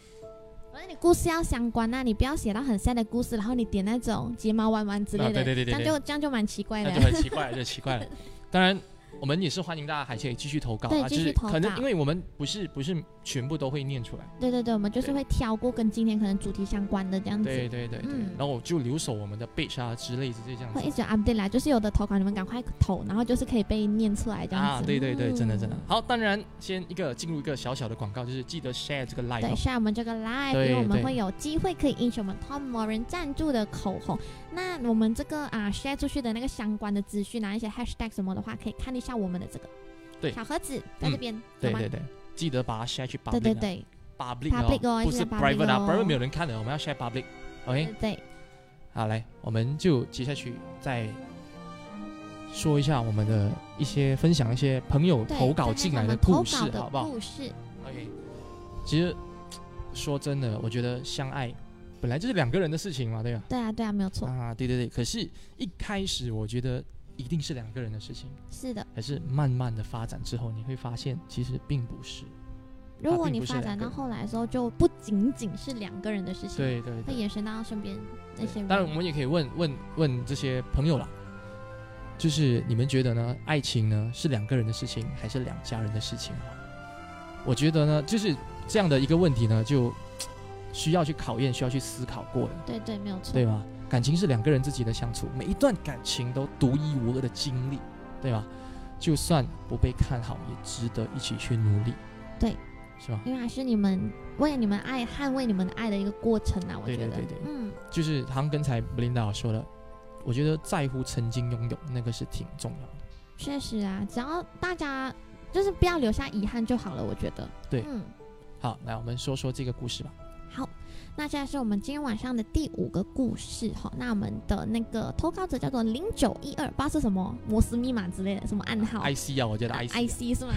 [SPEAKER 1] 反正你故事要相关啊，你不要写到很 sad 的故事，然后你点那种睫毛弯弯之类的，
[SPEAKER 2] 啊对对对对
[SPEAKER 1] 这样就这样就蛮奇怪的
[SPEAKER 2] 那。就很奇怪，就奇怪了。当然，我们也是欢迎大家还可以继续投稿
[SPEAKER 1] 对
[SPEAKER 2] 啊，就是
[SPEAKER 1] 继续投稿
[SPEAKER 2] 可能因为我们不是不是全部都会念出来，
[SPEAKER 1] 对对对，我们就是
[SPEAKER 2] 对
[SPEAKER 1] 会挑过跟今天可能主题相关的这样子。
[SPEAKER 2] 对对对对，
[SPEAKER 1] 嗯
[SPEAKER 2] 然后我就留守我们的背啊之类的这样子
[SPEAKER 1] 会一直 update 啦，就是有的投稿你们赶快投，然后就是可以被念出来这样
[SPEAKER 2] 啊，
[SPEAKER 1] 子。
[SPEAKER 2] 对对对，真的真的
[SPEAKER 1] 嗯。
[SPEAKER 2] 好，当然先一个进入一个小小的广告，就是记得 share 这个 live
[SPEAKER 1] 对，
[SPEAKER 2] 哦。
[SPEAKER 1] 下我们这个 live，
[SPEAKER 2] 对
[SPEAKER 1] 因为我们
[SPEAKER 2] 对
[SPEAKER 1] 会有机会可以赢取我们 Tom Moran 赞助的口红。那我们这个啊 share 出去的那个相关的资讯啊，一些 hashtag 什么的话，可以看一下我们的这个
[SPEAKER 2] 对
[SPEAKER 1] 小盒子在这边，
[SPEAKER 2] 对对对，记得把它 share 去。
[SPEAKER 1] 对对对
[SPEAKER 2] public
[SPEAKER 1] public 哦
[SPEAKER 2] 不是
[SPEAKER 1] 是
[SPEAKER 2] private 啊
[SPEAKER 1] public 哦
[SPEAKER 2] ，private 没有人看的，我们要 share public。OK，
[SPEAKER 1] 对对，
[SPEAKER 2] 好，来，我们就接下去再说一下我们的一些分享一些朋友投稿进来
[SPEAKER 1] 看看我们
[SPEAKER 2] 故事好不好
[SPEAKER 1] 故事
[SPEAKER 2] ，？OK，其实说真的，我觉得相爱本来就是两个人的事情嘛，对吧？
[SPEAKER 1] 对啊对啊，没有错，
[SPEAKER 2] 啊，对对对。可是，一开始我觉得一定是两个人的事情，
[SPEAKER 1] 是的。
[SPEAKER 2] 可是慢慢的发展之后，你会发现其实并不是。
[SPEAKER 1] 如果你发展到后来的时候，就不仅仅是两个人的事情，
[SPEAKER 2] 对对对。
[SPEAKER 1] 会延伸到身边那些人。
[SPEAKER 2] 当然，我们也可以问问问这些朋友啦，就是你们觉得呢？爱情呢是两个人的事情，还是两家人的事情啊？我觉得呢，就是这样的一个问题呢，就需要去考验，需要去思考过的，
[SPEAKER 1] 对对，没有错。
[SPEAKER 2] 对吗？感情是两个人自己的相处，每一段感情都独一无二的经历，对吧？就算不被看好，也值得一起去努力，
[SPEAKER 1] 对，
[SPEAKER 2] 是吧？
[SPEAKER 1] 因为还是你们为你们爱捍卫你们的爱的一个过程啊，我觉得。
[SPEAKER 2] 对对对对
[SPEAKER 1] 嗯，
[SPEAKER 2] 就是好像刚才 Belinda 说的，我觉得在乎曾经拥有那个是挺重要的。
[SPEAKER 1] 确实啊，只要大家就是不要留下遗憾就好了，我觉得。
[SPEAKER 2] 对
[SPEAKER 1] 嗯，
[SPEAKER 2] 好，来我们说说这个故事吧。
[SPEAKER 1] 好。那现在是我们今天晚上的第五个故事哈。那我们的那个投稿者叫做零九一二，不知道是什么摩斯密码之类的，什么暗号
[SPEAKER 2] IC 啊，我觉得
[SPEAKER 1] 啊
[SPEAKER 2] IC 啊
[SPEAKER 1] IC 是吗？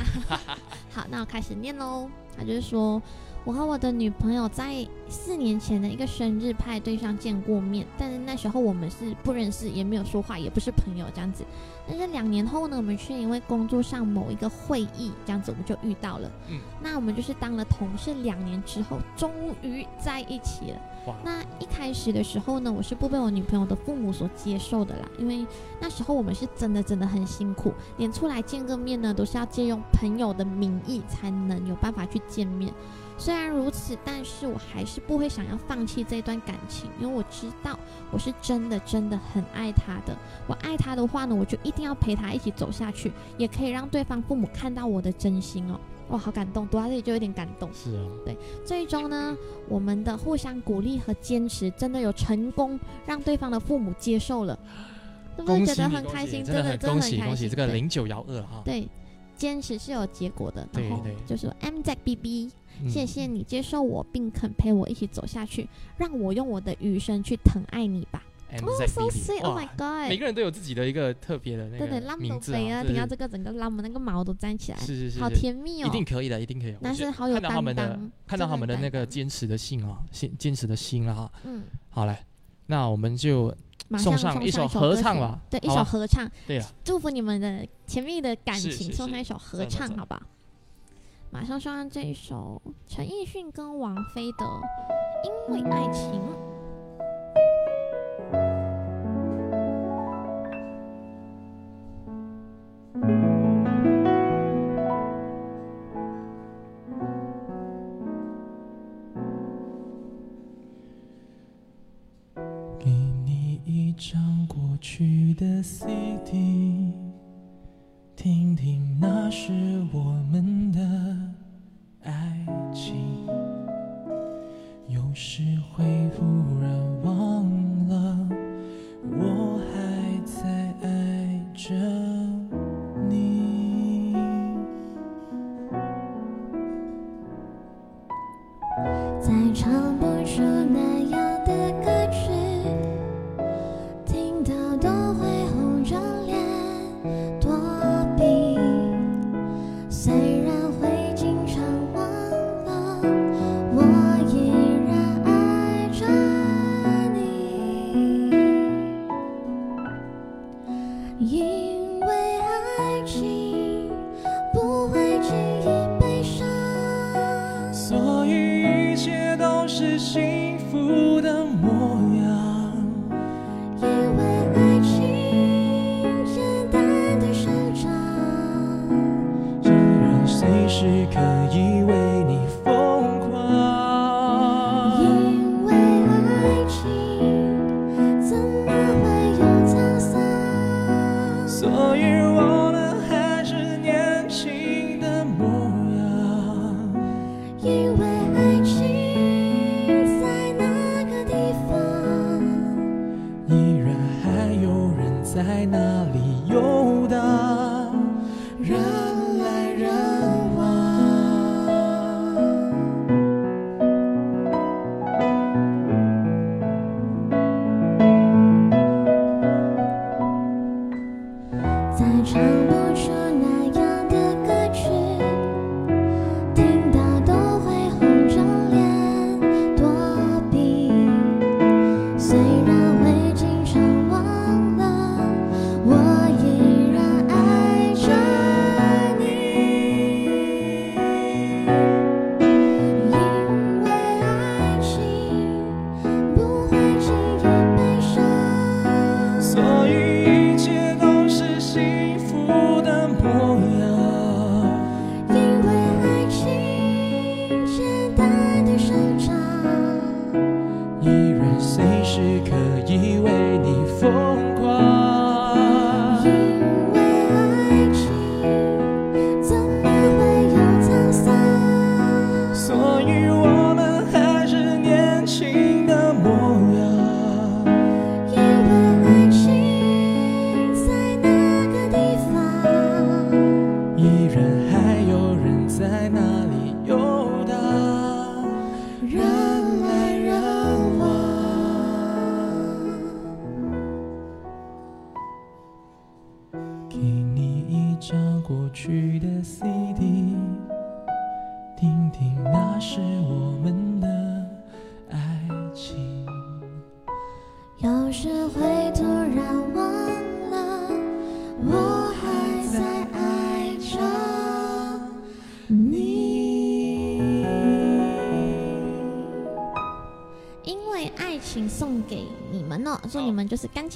[SPEAKER 1] 好，那我开始念喽。他就是说，我和我的女朋友在四年前的一个生日派对上见过面，但是那时候我们是不认识，也没有说话，也不是朋友这样子。但是两年后呢，我们却因为工作上某一个会议，这样子我们就遇到了。
[SPEAKER 2] 嗯，
[SPEAKER 1] 那我们就是当了同事两年之后，终于在一起了。那一开始的时候呢，我是不被我女朋友的父母所接受的啦，因为那时候我们是真的真的很辛苦，连出来见个面呢，都是要借用朋友的名义才能有办法去见面。虽然如此，但是我还是不会想要放弃这段感情，因为我知道我是真的真的很爱他的。我爱他的话呢，我就一定要陪他一起走下去，也可以让对方父母看到我的真心哦。哇，好感动，读到这里就有点感动。
[SPEAKER 2] 是啊，对
[SPEAKER 1] 最终呢，我们的互相鼓励和坚持，真的有成功让对方的父母接受了，是不是觉得很开心？
[SPEAKER 2] 真的很
[SPEAKER 1] 真的很开心。对
[SPEAKER 2] 这个零九幺二哈。
[SPEAKER 1] 对，坚持是有结果的，然后就是 M Z B B，
[SPEAKER 3] 嗯
[SPEAKER 1] 谢谢你接受我，并肯陪我一起走下去，让我用我的余生去疼爱你吧。哦，so
[SPEAKER 3] B B，sweet，Oh
[SPEAKER 1] my god！
[SPEAKER 3] 每个人都有自己的一个特别的那
[SPEAKER 1] 对对，
[SPEAKER 3] 个
[SPEAKER 1] 浪
[SPEAKER 3] 名字
[SPEAKER 1] 啊，听到这个整个拉姆那个毛都站起来，
[SPEAKER 3] 是是是，
[SPEAKER 1] 好甜蜜哦。
[SPEAKER 3] 一定可以的，一定可以。
[SPEAKER 1] 但
[SPEAKER 3] 我觉得
[SPEAKER 1] 是好有担当，
[SPEAKER 3] 看到他们的那个坚持的心啊，坚坚持的心了哈。
[SPEAKER 1] 嗯，
[SPEAKER 3] 好嘞，那我们就送上一首
[SPEAKER 1] 首
[SPEAKER 3] 合唱吧
[SPEAKER 1] 对，一首合唱，
[SPEAKER 3] 对了，
[SPEAKER 1] 祝福你们的甜蜜的感情，送上一首合唱，
[SPEAKER 3] 好不
[SPEAKER 1] 好？吧？马上送上这一首陈奕迅跟王菲的《因为爱情》。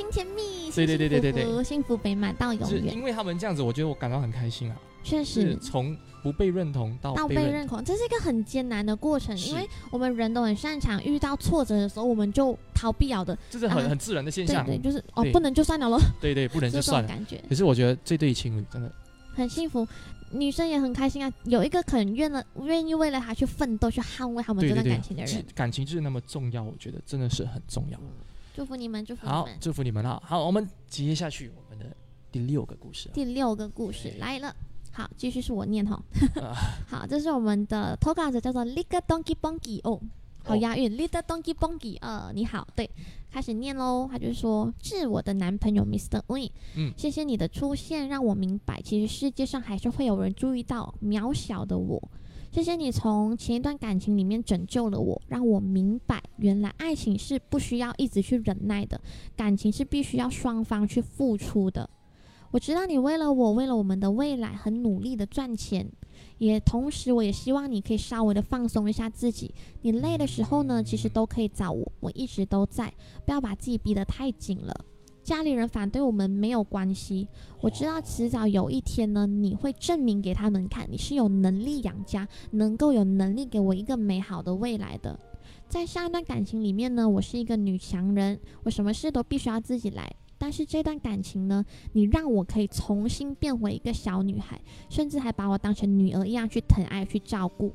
[SPEAKER 2] 们
[SPEAKER 1] 就是感情甜蜜，
[SPEAKER 3] 对对对对对对
[SPEAKER 1] 幸幸福美满到永远。
[SPEAKER 3] 因为他们这样子，我觉得我感到很开心啊。
[SPEAKER 1] 确实，
[SPEAKER 3] 从不被认同到
[SPEAKER 1] 到
[SPEAKER 3] 被认
[SPEAKER 1] 同，这是一个很艰难的过程，因为我们人都很擅长遇到挫折的时候，我们就逃避了的。
[SPEAKER 3] 这是很很自然的现象。
[SPEAKER 1] 对对，就是哦，不能就算了咯，
[SPEAKER 3] 对对，不能
[SPEAKER 1] 就
[SPEAKER 3] 算了。
[SPEAKER 1] 感觉。
[SPEAKER 3] 可是我觉得这对情侣真的
[SPEAKER 1] 很幸福，女生也很开心啊，有一个肯愿了愿意为了他去奋斗，去捍卫他们这段感情的人，，
[SPEAKER 3] 是感情就是那么重要，我觉得真的是很重要。
[SPEAKER 1] 祝福你们，祝福你
[SPEAKER 3] 好
[SPEAKER 1] 们，。
[SPEAKER 3] 祝福你们啊！好，我们接下去我们的第六个故事啊。
[SPEAKER 1] 第六个故事来了，好，继续是我念哈。
[SPEAKER 3] 啊
[SPEAKER 1] 好，这是我们的投稿者叫做 Little Donkey Bonky 哦，好
[SPEAKER 3] 哦
[SPEAKER 1] 押韵、Little Donkey Bonky，呃，你好，对，开始念喽。他就说：“致我的男朋友 Mr. Win，
[SPEAKER 3] 嗯
[SPEAKER 1] 谢谢你的出现，让我明白，其实世界上还是会有人注意到渺小的我。谢谢你从前一段感情里面拯救了我，让我明白，原来爱情是不需要一直去忍耐的，感情是必须要双方去付出的。我知道你为了我，为了我们的未来，很努力的赚钱，也同时我也希望你可以稍微的放松一下自己。你累的时候呢，其实都可以找我，我一直都在，不要把自己逼得太紧了。家里人反对我们没有关系，我知道迟早有一天呢，你会证明给他们看，你是有能力养家，能够有能力给我一个美好的未来的。在上一段感情里面呢，我是一个女强人，我什么事都必须要自己来。但是这段感情呢，你让我可以重新变回一个小女孩，甚至还把我当成女儿一样去疼爱、去照顾。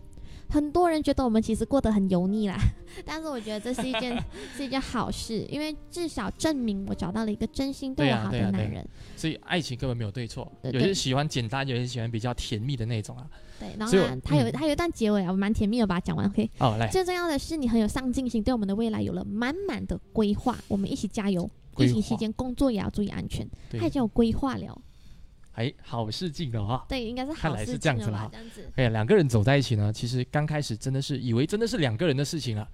[SPEAKER 1] 很多人觉得我们其实过得很油腻啦，但是我觉得这是一件 是一件好事，因为至少证明我找到了一个真心对
[SPEAKER 3] 对
[SPEAKER 1] 我好的男人。
[SPEAKER 3] 所以爱情根本没有对错，
[SPEAKER 1] 对对
[SPEAKER 3] 有些喜欢简单，有些喜欢比较甜蜜的那种啊。
[SPEAKER 1] 对，然后他有
[SPEAKER 3] 嗯
[SPEAKER 1] 他有一段结尾啊，我蛮甜蜜的，把它讲完。OK，
[SPEAKER 3] 哦，来，
[SPEAKER 1] 最重要的是你很有上进心，对我们的未来有了满满的规划，我们一起加油。疫情期间工作也要注意安全，
[SPEAKER 3] 对
[SPEAKER 1] 他已经有规划了。
[SPEAKER 3] 哎，好事近了哈。
[SPEAKER 1] 对，应该是
[SPEAKER 3] 看来是
[SPEAKER 1] 好事情了吧？
[SPEAKER 3] 这样子啦
[SPEAKER 1] 这样子，
[SPEAKER 3] 哎，两个人走在一起呢，其实刚开始真的是以为真的是两个人的事情啊，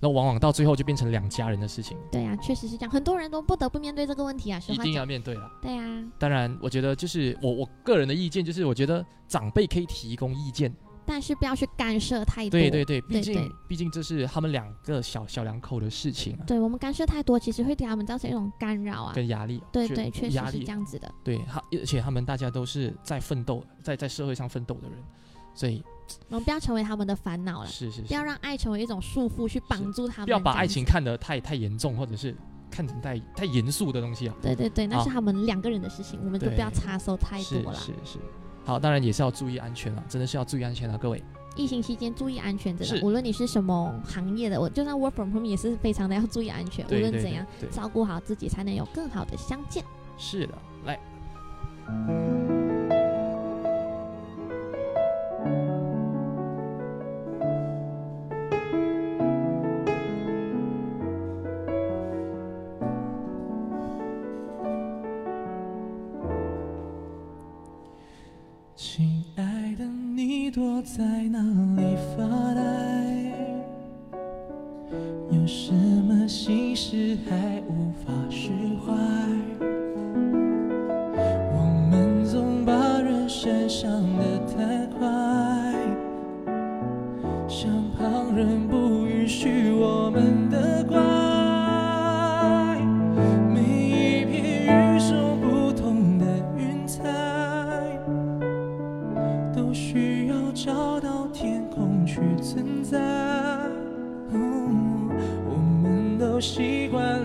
[SPEAKER 3] 那往往到最后就变成两家人的事情，
[SPEAKER 1] 对呀、确实是这样，很多人都不得不面对这个问题啊。实
[SPEAKER 3] 一定，要面对了。
[SPEAKER 1] 对呀、
[SPEAKER 3] 当然，我觉得就是我我个人的意见就是，我觉得长辈可以提供意见，
[SPEAKER 1] 但是不要去干涉太多。
[SPEAKER 3] 对对对，毕竟
[SPEAKER 1] 对对
[SPEAKER 3] 毕竟这是他们两个小小两口的事情啊，
[SPEAKER 1] 对我们干涉太多，其实会给他们造成一种干扰啊。
[SPEAKER 3] 跟压力，
[SPEAKER 1] 对对，确实是这样子的。
[SPEAKER 3] 对，他而且他们大家都是在奋斗，在在社会上奋斗的人，所以
[SPEAKER 1] 我们不要成为他们的烦恼了，
[SPEAKER 3] 是是是
[SPEAKER 1] 不要，让爱成为一种束缚，去绑住他们。
[SPEAKER 3] 不要把爱情看得太太严重，或者是看成太太严肃的东西啊。
[SPEAKER 1] 对对对，那是他们两个人的事情，我们就不要插手太多了。
[SPEAKER 3] 是是，好，当然也是要注意安全啊，真的是要注意安全啊，各位。
[SPEAKER 1] 疫情期间注意安全，真的，无论你是什么行业的，我就算 work from home 也是非常的要注意安全，无论怎样，
[SPEAKER 3] 对，
[SPEAKER 1] 照顾好自己，才能有更好的相见。
[SPEAKER 3] 是的，来，
[SPEAKER 2] 亲爱的，你躲在哪里发呆？有什么心事还无法释怀？我们总把人生想得太快，像旁人不允许我到天空去存在。哦我们都习惯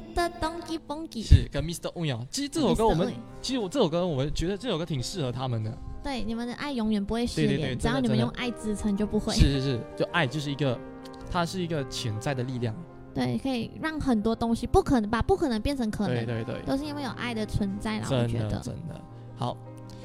[SPEAKER 1] Little Little Donkey Bonky。
[SPEAKER 2] 是跟 Mr. o n 阳。其实这首歌我们其实我这首歌我们觉得这首歌挺适合他们的。
[SPEAKER 1] 对你们的爱永远不会失
[SPEAKER 2] 对对对
[SPEAKER 1] 联，只要
[SPEAKER 2] 真的真的
[SPEAKER 1] 你们用爱支撑就不会。
[SPEAKER 2] 是是是，就爱就是一个，它是一个潜在的力量。
[SPEAKER 1] 对，可以让很多东西不可能把不可能变成可能，
[SPEAKER 2] 对对对，
[SPEAKER 1] 都是因为有爱的存在啦。我觉得
[SPEAKER 2] 的真的好，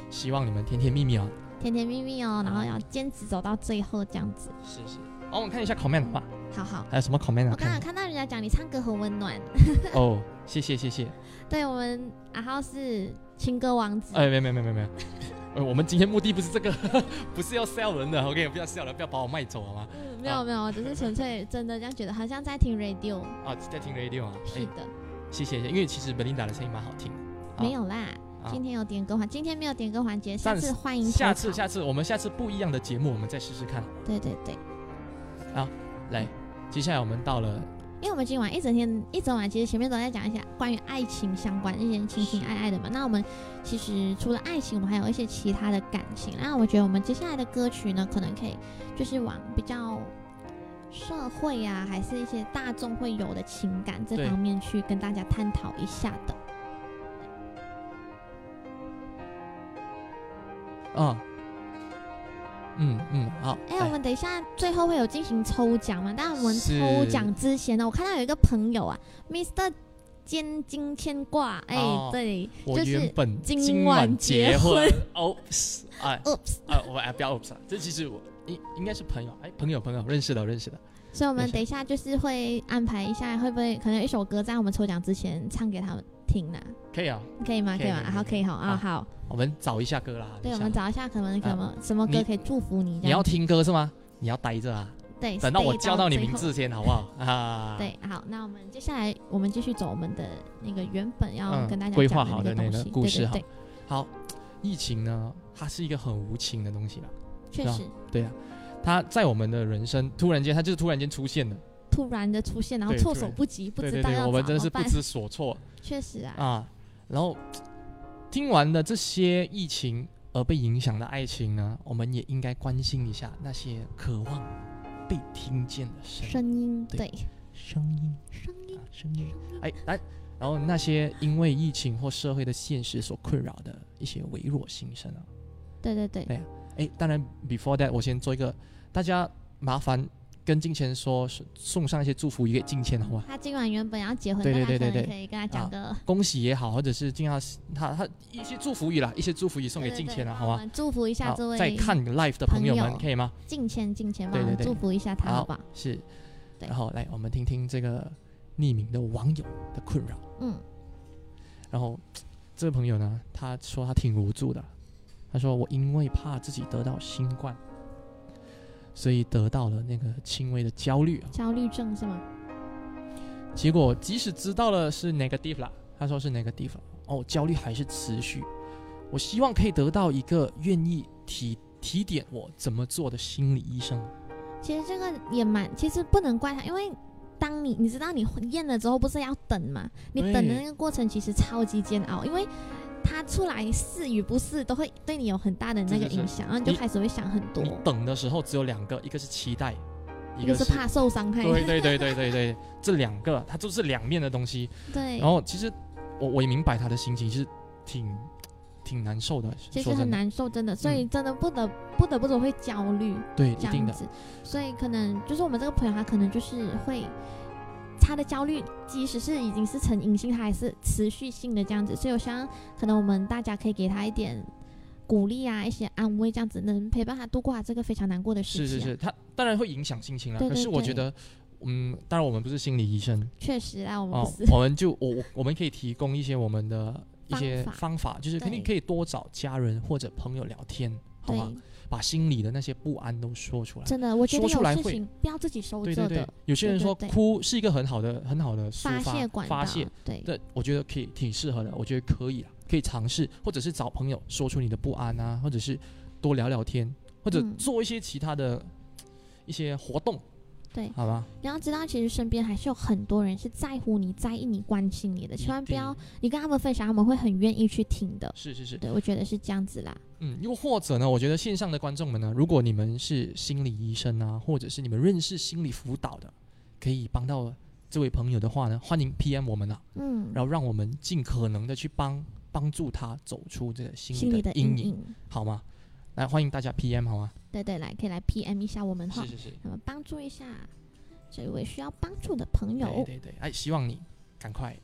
[SPEAKER 2] 希望你们甜甜蜜蜜哦。
[SPEAKER 1] 甜甜蜜蜜哦，然后要坚持走到最后这样子。
[SPEAKER 2] 是是。好，我们看一下 comment 吧，
[SPEAKER 1] 好好，
[SPEAKER 2] 还有什么 comment 啊？
[SPEAKER 1] 我刚刚
[SPEAKER 2] 看
[SPEAKER 1] 看到人家讲你唱歌很温暖，
[SPEAKER 2] 哦，谢谢谢谢。
[SPEAKER 1] 对我们阿浩是情歌王子，
[SPEAKER 2] 哎，没有没有没有没有没。呃，我们今天目的不是这个，不是要 sell 人的，OK，不要 sell 了，不要把我卖走好吗？
[SPEAKER 1] 嗯没有没有，我只是纯粹真的这样觉得，好像在听 radio。
[SPEAKER 2] 啊，在听 radio 啊。哎，
[SPEAKER 1] 是的，
[SPEAKER 2] 谢谢，因为其实 Belinda 的声音蛮好听的。
[SPEAKER 1] 没有啦，
[SPEAKER 2] 啊
[SPEAKER 1] 今天有点歌环，今天没有点歌环节，下次欢迎
[SPEAKER 2] 下次下次我们下次不一样的节目，我们再试试看。
[SPEAKER 1] 对对对，
[SPEAKER 2] 来，接下来我们到了
[SPEAKER 1] 因为我们今晚一整天一整晚，其实前面都在讲一些关于爱情相关一些情情爱爱的嘛。那我们其实除了爱情，我们还有一些其他的感情。那我觉得我们接下来的歌曲呢，可能可以就是往比较社会啊，还是一些大众会有的情感这方面去跟大家探讨一下的。
[SPEAKER 2] 啊，嗯嗯嗯，好，
[SPEAKER 1] 哎、
[SPEAKER 2] 来
[SPEAKER 1] 我们等一下最后会有进行抽奖嘛？但我们抽奖之前呢，我看到有一个朋友啊，Mr. 肩经牵挂，哎、
[SPEAKER 2] 哦
[SPEAKER 1] 对，
[SPEAKER 2] 我
[SPEAKER 1] 就是
[SPEAKER 2] 原本
[SPEAKER 1] 今
[SPEAKER 2] 今
[SPEAKER 1] 晚
[SPEAKER 2] 晚结
[SPEAKER 1] 结婚。
[SPEAKER 2] 婚，oops，哎
[SPEAKER 1] Oops，
[SPEAKER 2] 啊，我哎不要 oops，啊这其实我应应该是朋友，哎，朋友朋友认识的认识的，
[SPEAKER 1] 所以我们等一下就是会安排一下，会不会可能有一首歌在我们抽奖之前唱给他们听呢？
[SPEAKER 2] 可以啊，
[SPEAKER 1] 可以吗？可以吗？
[SPEAKER 2] 以
[SPEAKER 1] 好，可以好啊，好。
[SPEAKER 2] 我们找一下歌啦。
[SPEAKER 1] 对，我们找一下可能什么什么歌可以祝福你。
[SPEAKER 2] 你要听歌是吗？你要待着啊，
[SPEAKER 1] 对，
[SPEAKER 2] 等到我叫到你名字先，好不好？啊，，
[SPEAKER 1] 对，好，那我们接下来我们继续走我们的那个原本要
[SPEAKER 2] 嗯
[SPEAKER 1] 跟大家
[SPEAKER 2] 规
[SPEAKER 1] 讲
[SPEAKER 2] 划好的那
[SPEAKER 1] 个
[SPEAKER 2] 故事好
[SPEAKER 1] 对对对，
[SPEAKER 2] 好，疫情呢，它是一个很无情的东西啦。是啊
[SPEAKER 1] 确实
[SPEAKER 2] 对啊，它在我们的人生突然间，它就是突然间出现的。
[SPEAKER 1] 突然的出现，然后措手不及，不知道要
[SPEAKER 2] 我们真的。是不知所措
[SPEAKER 1] 确实啊，
[SPEAKER 2] 啊。然后听完了这些疫情而被影响的爱情呢，我们也应该关心一下那些渴望被听见的声音。
[SPEAKER 1] 声音
[SPEAKER 2] 对
[SPEAKER 1] 对。
[SPEAKER 2] 声音
[SPEAKER 1] 声音。
[SPEAKER 2] 啊，声音，哎，来，然后那些因为疫情或社会的现实所困扰的一些微弱心声啊，
[SPEAKER 1] 对对对。
[SPEAKER 2] 对哎，当然，before that，我先做一个，大家麻烦跟金钱说，送上一些祝福语给金钱，好吗？
[SPEAKER 1] 他今晚原本要结婚，
[SPEAKER 2] 对对对对对
[SPEAKER 1] 可以跟他讲个
[SPEAKER 2] 恭喜也好，或者是尽量他他一些祝福语啦，一些祝福语送给
[SPEAKER 1] 对对对
[SPEAKER 2] 金钱啦，好吗？
[SPEAKER 1] 祝福一下这位
[SPEAKER 2] 在看 live 的朋友们可以吗？
[SPEAKER 1] 敬谦敬谦，
[SPEAKER 2] 对对对
[SPEAKER 1] 祝福一下他，好吧？
[SPEAKER 2] 是，然后来我们听听这个匿名的网友的困扰。
[SPEAKER 1] 嗯，
[SPEAKER 2] 然后这位朋友呢，他说他挺无助的，他说我因为怕自己得到新冠，所以得到了那个轻微的焦虑啊。
[SPEAKER 1] 焦虑症是吗？
[SPEAKER 2] 结果即使知道了是 negative 啦，他说是 negative，哦，焦虑还是持续。我希望可以得到一个愿意提提点我怎么做的心理医生。
[SPEAKER 1] 其实这个也蛮，其实不能怪他，因为当你你知道你验了之后不是要等嘛？你等的那个过程其实超级煎熬，因为他出来是与不是都会对你有很大的那个影响，然后你就开始会想很多。
[SPEAKER 2] 你，等的时候只有两个，一个是期待，
[SPEAKER 1] 一个是怕受伤害，
[SPEAKER 2] 对对对对对对，这两个它就是两面的东西。
[SPEAKER 1] 对。
[SPEAKER 2] 然后其实我我也明白他的心情是挺挺难受的，
[SPEAKER 1] 其实很难受，真的，所以
[SPEAKER 2] 嗯。
[SPEAKER 1] 真的不得不得不说会焦虑
[SPEAKER 2] 对，
[SPEAKER 1] 这
[SPEAKER 2] 一定的，
[SPEAKER 1] 样子，所以可能就是我们这个朋友，他可能就是会。他的焦虑，即使是已经是成瘾性，他还是持续性的这样子，所以我希望可能我们大家可以给他一点鼓励啊，一些安慰，这样子能陪伴他度过他这个非常难过的时期、啊。
[SPEAKER 2] 是是是，他当然会影响心情啦。可
[SPEAKER 1] 对对对
[SPEAKER 2] 是我觉得，嗯，当然我们不是心理医生
[SPEAKER 1] 确实啊，我们
[SPEAKER 2] 哦
[SPEAKER 1] 不是，，
[SPEAKER 2] 我们就我我我们可以提供一些我们的一些
[SPEAKER 1] 方法
[SPEAKER 2] 方法，就是肯定可以多找家人或者朋友聊天，好吗
[SPEAKER 1] 对？，
[SPEAKER 2] 把心里的那些不安都说出来。
[SPEAKER 1] 真的，我觉得
[SPEAKER 2] 说出来
[SPEAKER 1] 事情不要自己收
[SPEAKER 2] 对对对
[SPEAKER 1] 着的，，
[SPEAKER 2] 有些人说哭是一个很好的很好的抒
[SPEAKER 1] 发
[SPEAKER 2] 发
[SPEAKER 1] 泄管道，
[SPEAKER 2] 发泄，
[SPEAKER 1] 对，
[SPEAKER 2] 这我觉得可以挺适合的，我觉得可以啊，可以尝试，或者是找朋友说出你的不安啊，或者是多聊聊天，或者
[SPEAKER 1] 嗯。
[SPEAKER 2] 做一些其他的一些活动，对
[SPEAKER 1] 好吧？
[SPEAKER 2] 你要知道，其实身边还是有很多人是在乎你、在意你、关心你的，千万不要你跟他们分享，他们会很愿意去听的。
[SPEAKER 1] 是是是，
[SPEAKER 2] 对，我觉得是这样子啦。
[SPEAKER 1] 嗯，又或者呢，我觉得线上的观众们呢，如果你们是心理医生啊，或者是你们认识心理辅导的，可以帮到这位朋友的话呢，欢迎 PM 我们啊，
[SPEAKER 2] 嗯，
[SPEAKER 1] 然后让我们尽可能的去帮帮助他走出这个心
[SPEAKER 2] 心理的
[SPEAKER 1] 理的阴影，
[SPEAKER 2] 阴影。
[SPEAKER 1] 好吗？来，欢迎大家 PM 好吗？
[SPEAKER 2] 对对，来可以来 PM 一下我们哈
[SPEAKER 1] 是，是是，
[SPEAKER 2] 那么帮助一下这位需要帮助的朋友
[SPEAKER 1] 对对对，哎，希望你赶快。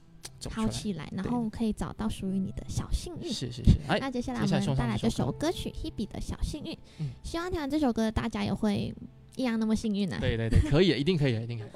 [SPEAKER 2] 好起来，然
[SPEAKER 1] 对
[SPEAKER 2] 后可以找到属于你的小幸运。
[SPEAKER 1] 是是是，哎，
[SPEAKER 2] 那接下来我们带来这
[SPEAKER 1] 首
[SPEAKER 2] 首歌曲《Hebe 的小幸运》，
[SPEAKER 1] 嗯
[SPEAKER 2] 希望听完这首歌的大家也会一样那么幸运呢、啊。
[SPEAKER 1] 对对对，可以，一定可以，一定可以。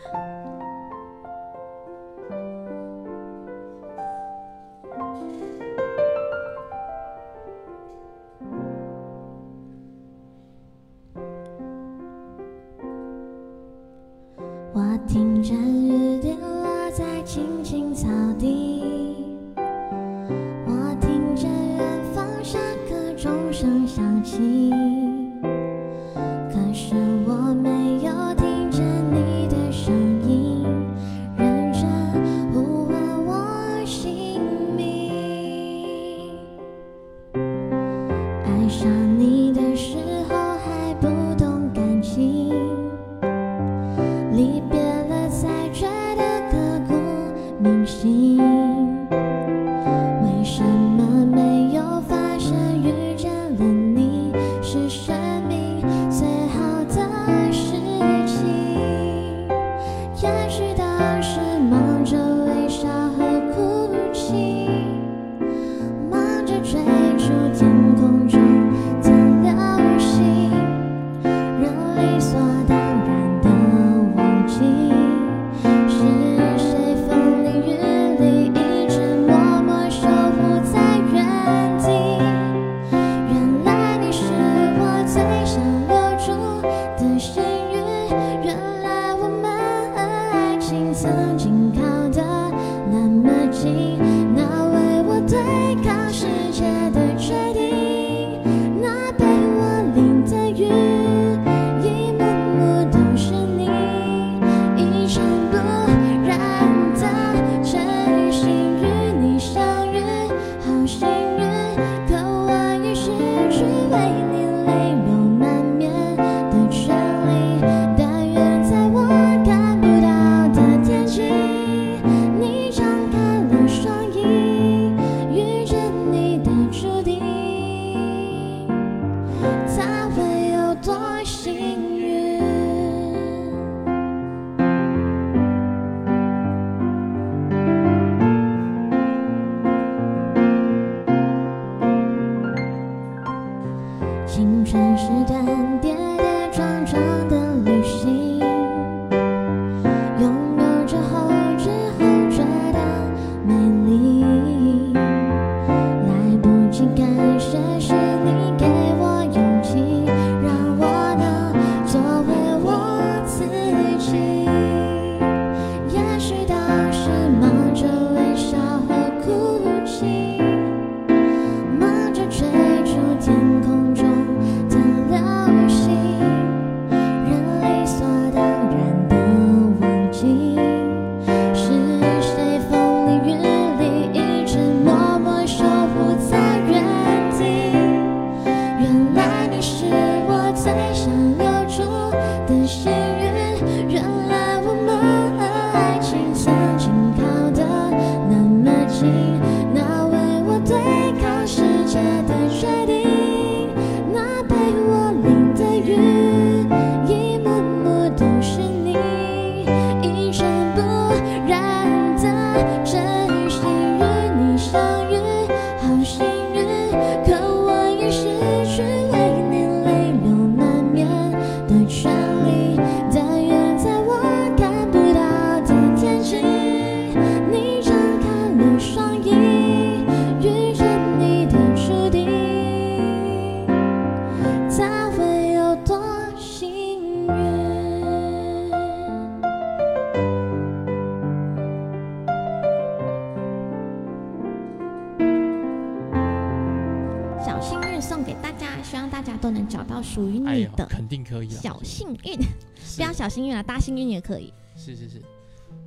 [SPEAKER 2] 定可
[SPEAKER 3] 以啊！
[SPEAKER 1] 小幸运，
[SPEAKER 3] 是
[SPEAKER 1] 不要小幸运了，大幸运也可以。
[SPEAKER 3] 是是是，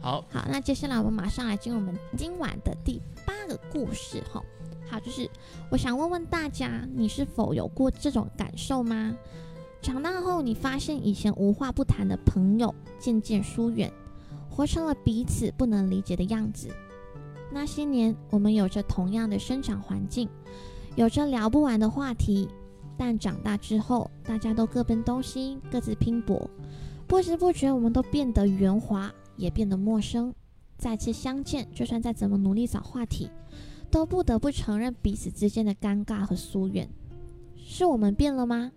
[SPEAKER 3] 好，
[SPEAKER 1] 好，那接下来我们马上来进入我们今晚的第八个故事哈。好，就是我想问问大家，你是否有过这种感受吗？长大后，你发现以前无话不谈的朋友渐渐疏远，活成了彼此不能理解的样子。那些年，我们有着同样的生长环境，有着聊不完的话题，但长大之后，大家都各奔东西，各自拼搏。不知不觉，我们都变得圆滑，也变得陌生。再次相见，就算再怎么努力找话题，都不得不承认彼此之间的尴尬和疏远。是我们变了吗？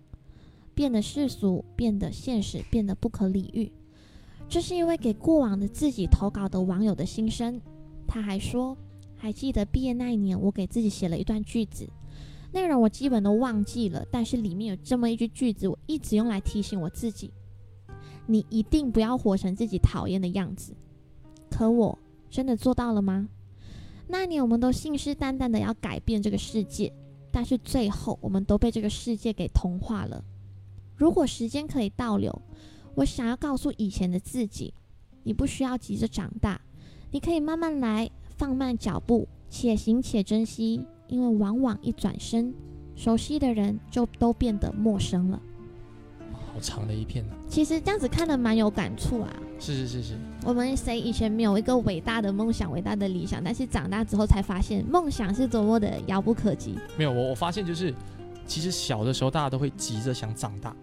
[SPEAKER 1] 变得世俗，变得现实，变得不可理喻。这是一位给过往的自己投稿的网友的心声。他还说，还记得毕业那一年，我给自己写了一段句子，内容我基本都忘记了，但是里面有这么一句句子，我一直用来提醒我自己。你一定不要活成自己讨厌的样子。可我真的做到了吗？那年我们都信誓旦旦的要改变这个世界，但是最后我们都被这个世界给同化了。如果时间可以倒流，我想要告诉以前的自己：你不需要急着长大，你可以慢慢来，放慢脚步，且行且珍惜，因为往往一转身，熟悉的人就都变得陌生了。
[SPEAKER 3] 好长的一片呢、
[SPEAKER 1] 其实这样子看的蛮有感触啊。
[SPEAKER 3] 是是是是，
[SPEAKER 1] 我们谁以前没有一个伟大的梦想、伟大的理想，但是长大之后才发现梦想是多么的遥不可及。
[SPEAKER 3] 没有我我发现就是，其实小的时候大家都会急着想长大，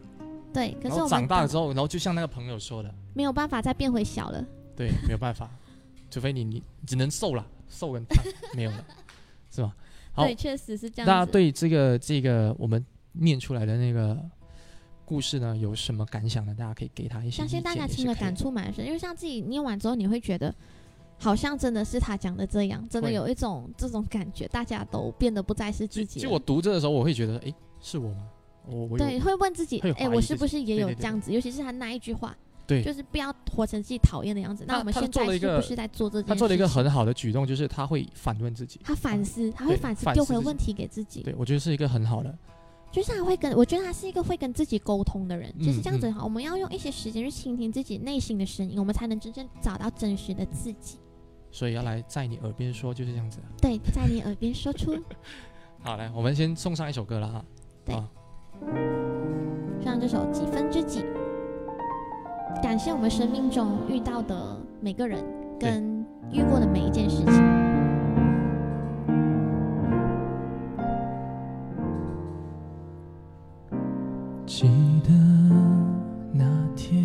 [SPEAKER 1] 对，可是我们
[SPEAKER 3] 长大了之后，然后就像那个朋友说的，
[SPEAKER 1] 没有办法再变回小了。
[SPEAKER 3] 对，没有办法，除非你你只能瘦了，瘦跟胖没有了，是吧？好
[SPEAKER 1] 对，确实是这样子。
[SPEAKER 3] 大家对这个这个我们念出来的那个故事呢，有什么感想呢？大家可以给他一些
[SPEAKER 1] 相信大家听了感触蛮深，因为像自己念完之后，你会觉得好像真的是他讲的这样，真的有一种这种感觉，大家都变得不再是自己了。
[SPEAKER 3] 就我读这的时候，我会觉得，哎，是我吗？我我
[SPEAKER 1] 对，会问自己
[SPEAKER 3] 会，
[SPEAKER 1] 哎、我是不是也有这样子？尤其是他那一句话，
[SPEAKER 3] 对
[SPEAKER 1] 就是不要活成自己讨厌的样子。那我们现在是不是在做这件事？
[SPEAKER 3] 他做了一个很好的举动，就是他会反问自己。
[SPEAKER 1] 他反思，他会反思
[SPEAKER 3] 反思自己
[SPEAKER 1] 丢回问题给自己。
[SPEAKER 3] 对，我觉得是一个很好的，
[SPEAKER 1] 就是他会跟我觉得他是一个会跟自己沟通的人，就是这样子好。我们要用一些时间去倾听自己内心的声音，我们才能真正找到真实的自己。
[SPEAKER 3] 所以要来在你耳边说，就是这样子啊。
[SPEAKER 1] 对，在你耳边说出，
[SPEAKER 3] 好，来，我们先送上一首歌了哈。
[SPEAKER 1] 对
[SPEAKER 3] 啊
[SPEAKER 1] 像这首几分之几，感谢我们生命中遇到的每个人跟遇过的每一件事情。
[SPEAKER 2] 记得那天，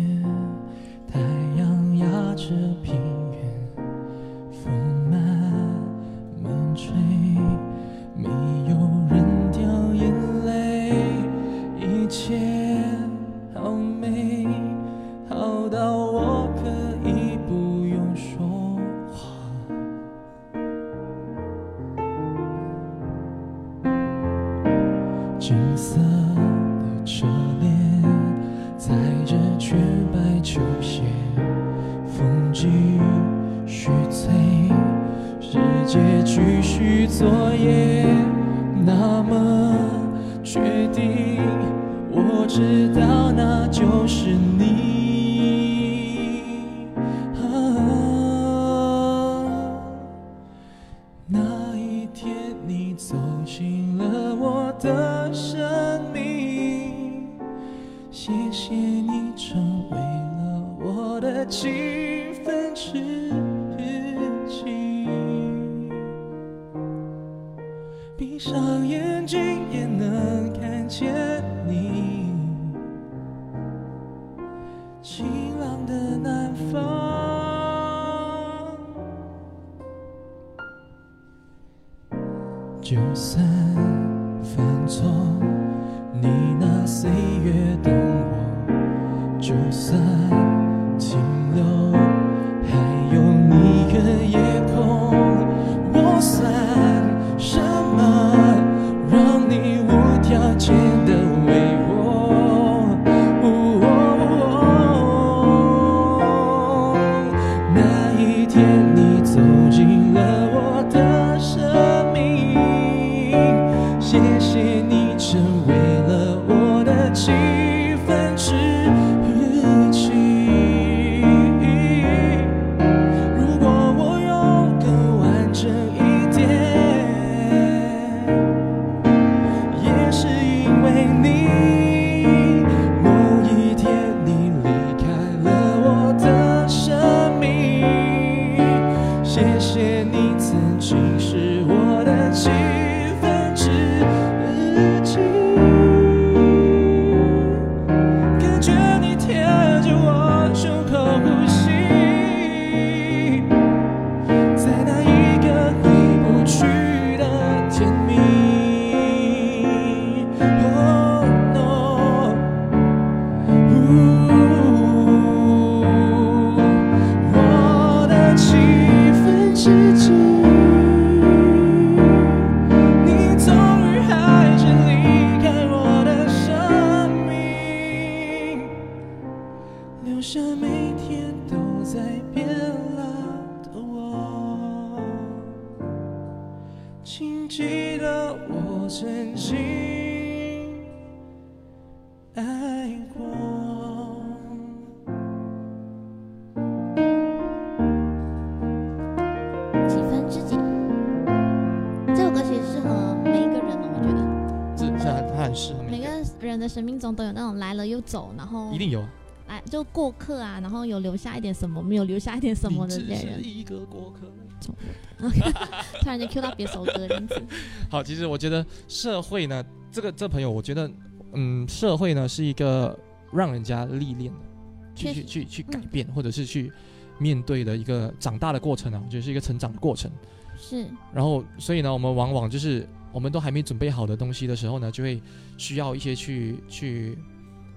[SPEAKER 2] 生命
[SPEAKER 1] 中都有那种来了又走，然后
[SPEAKER 3] 一定有
[SPEAKER 1] 来就过客啊，然后有留下一点什么，没有留下一点什么的 人
[SPEAKER 3] 是，一个过客。
[SPEAKER 1] 突然间 Q 到别首歌这样子。
[SPEAKER 3] 好，其实我觉得社会呢，这个这朋友，我觉得，嗯，社会呢是一个让人家历练的，去去去去改
[SPEAKER 1] 嗯
[SPEAKER 3] 变，或者是去面对的一个长大的过程啊，我觉得是一个成长的过程。
[SPEAKER 1] 是，
[SPEAKER 3] 然后，所以呢，我们往往就是我们都还没准备好的东西的时候呢，就会需要一些去去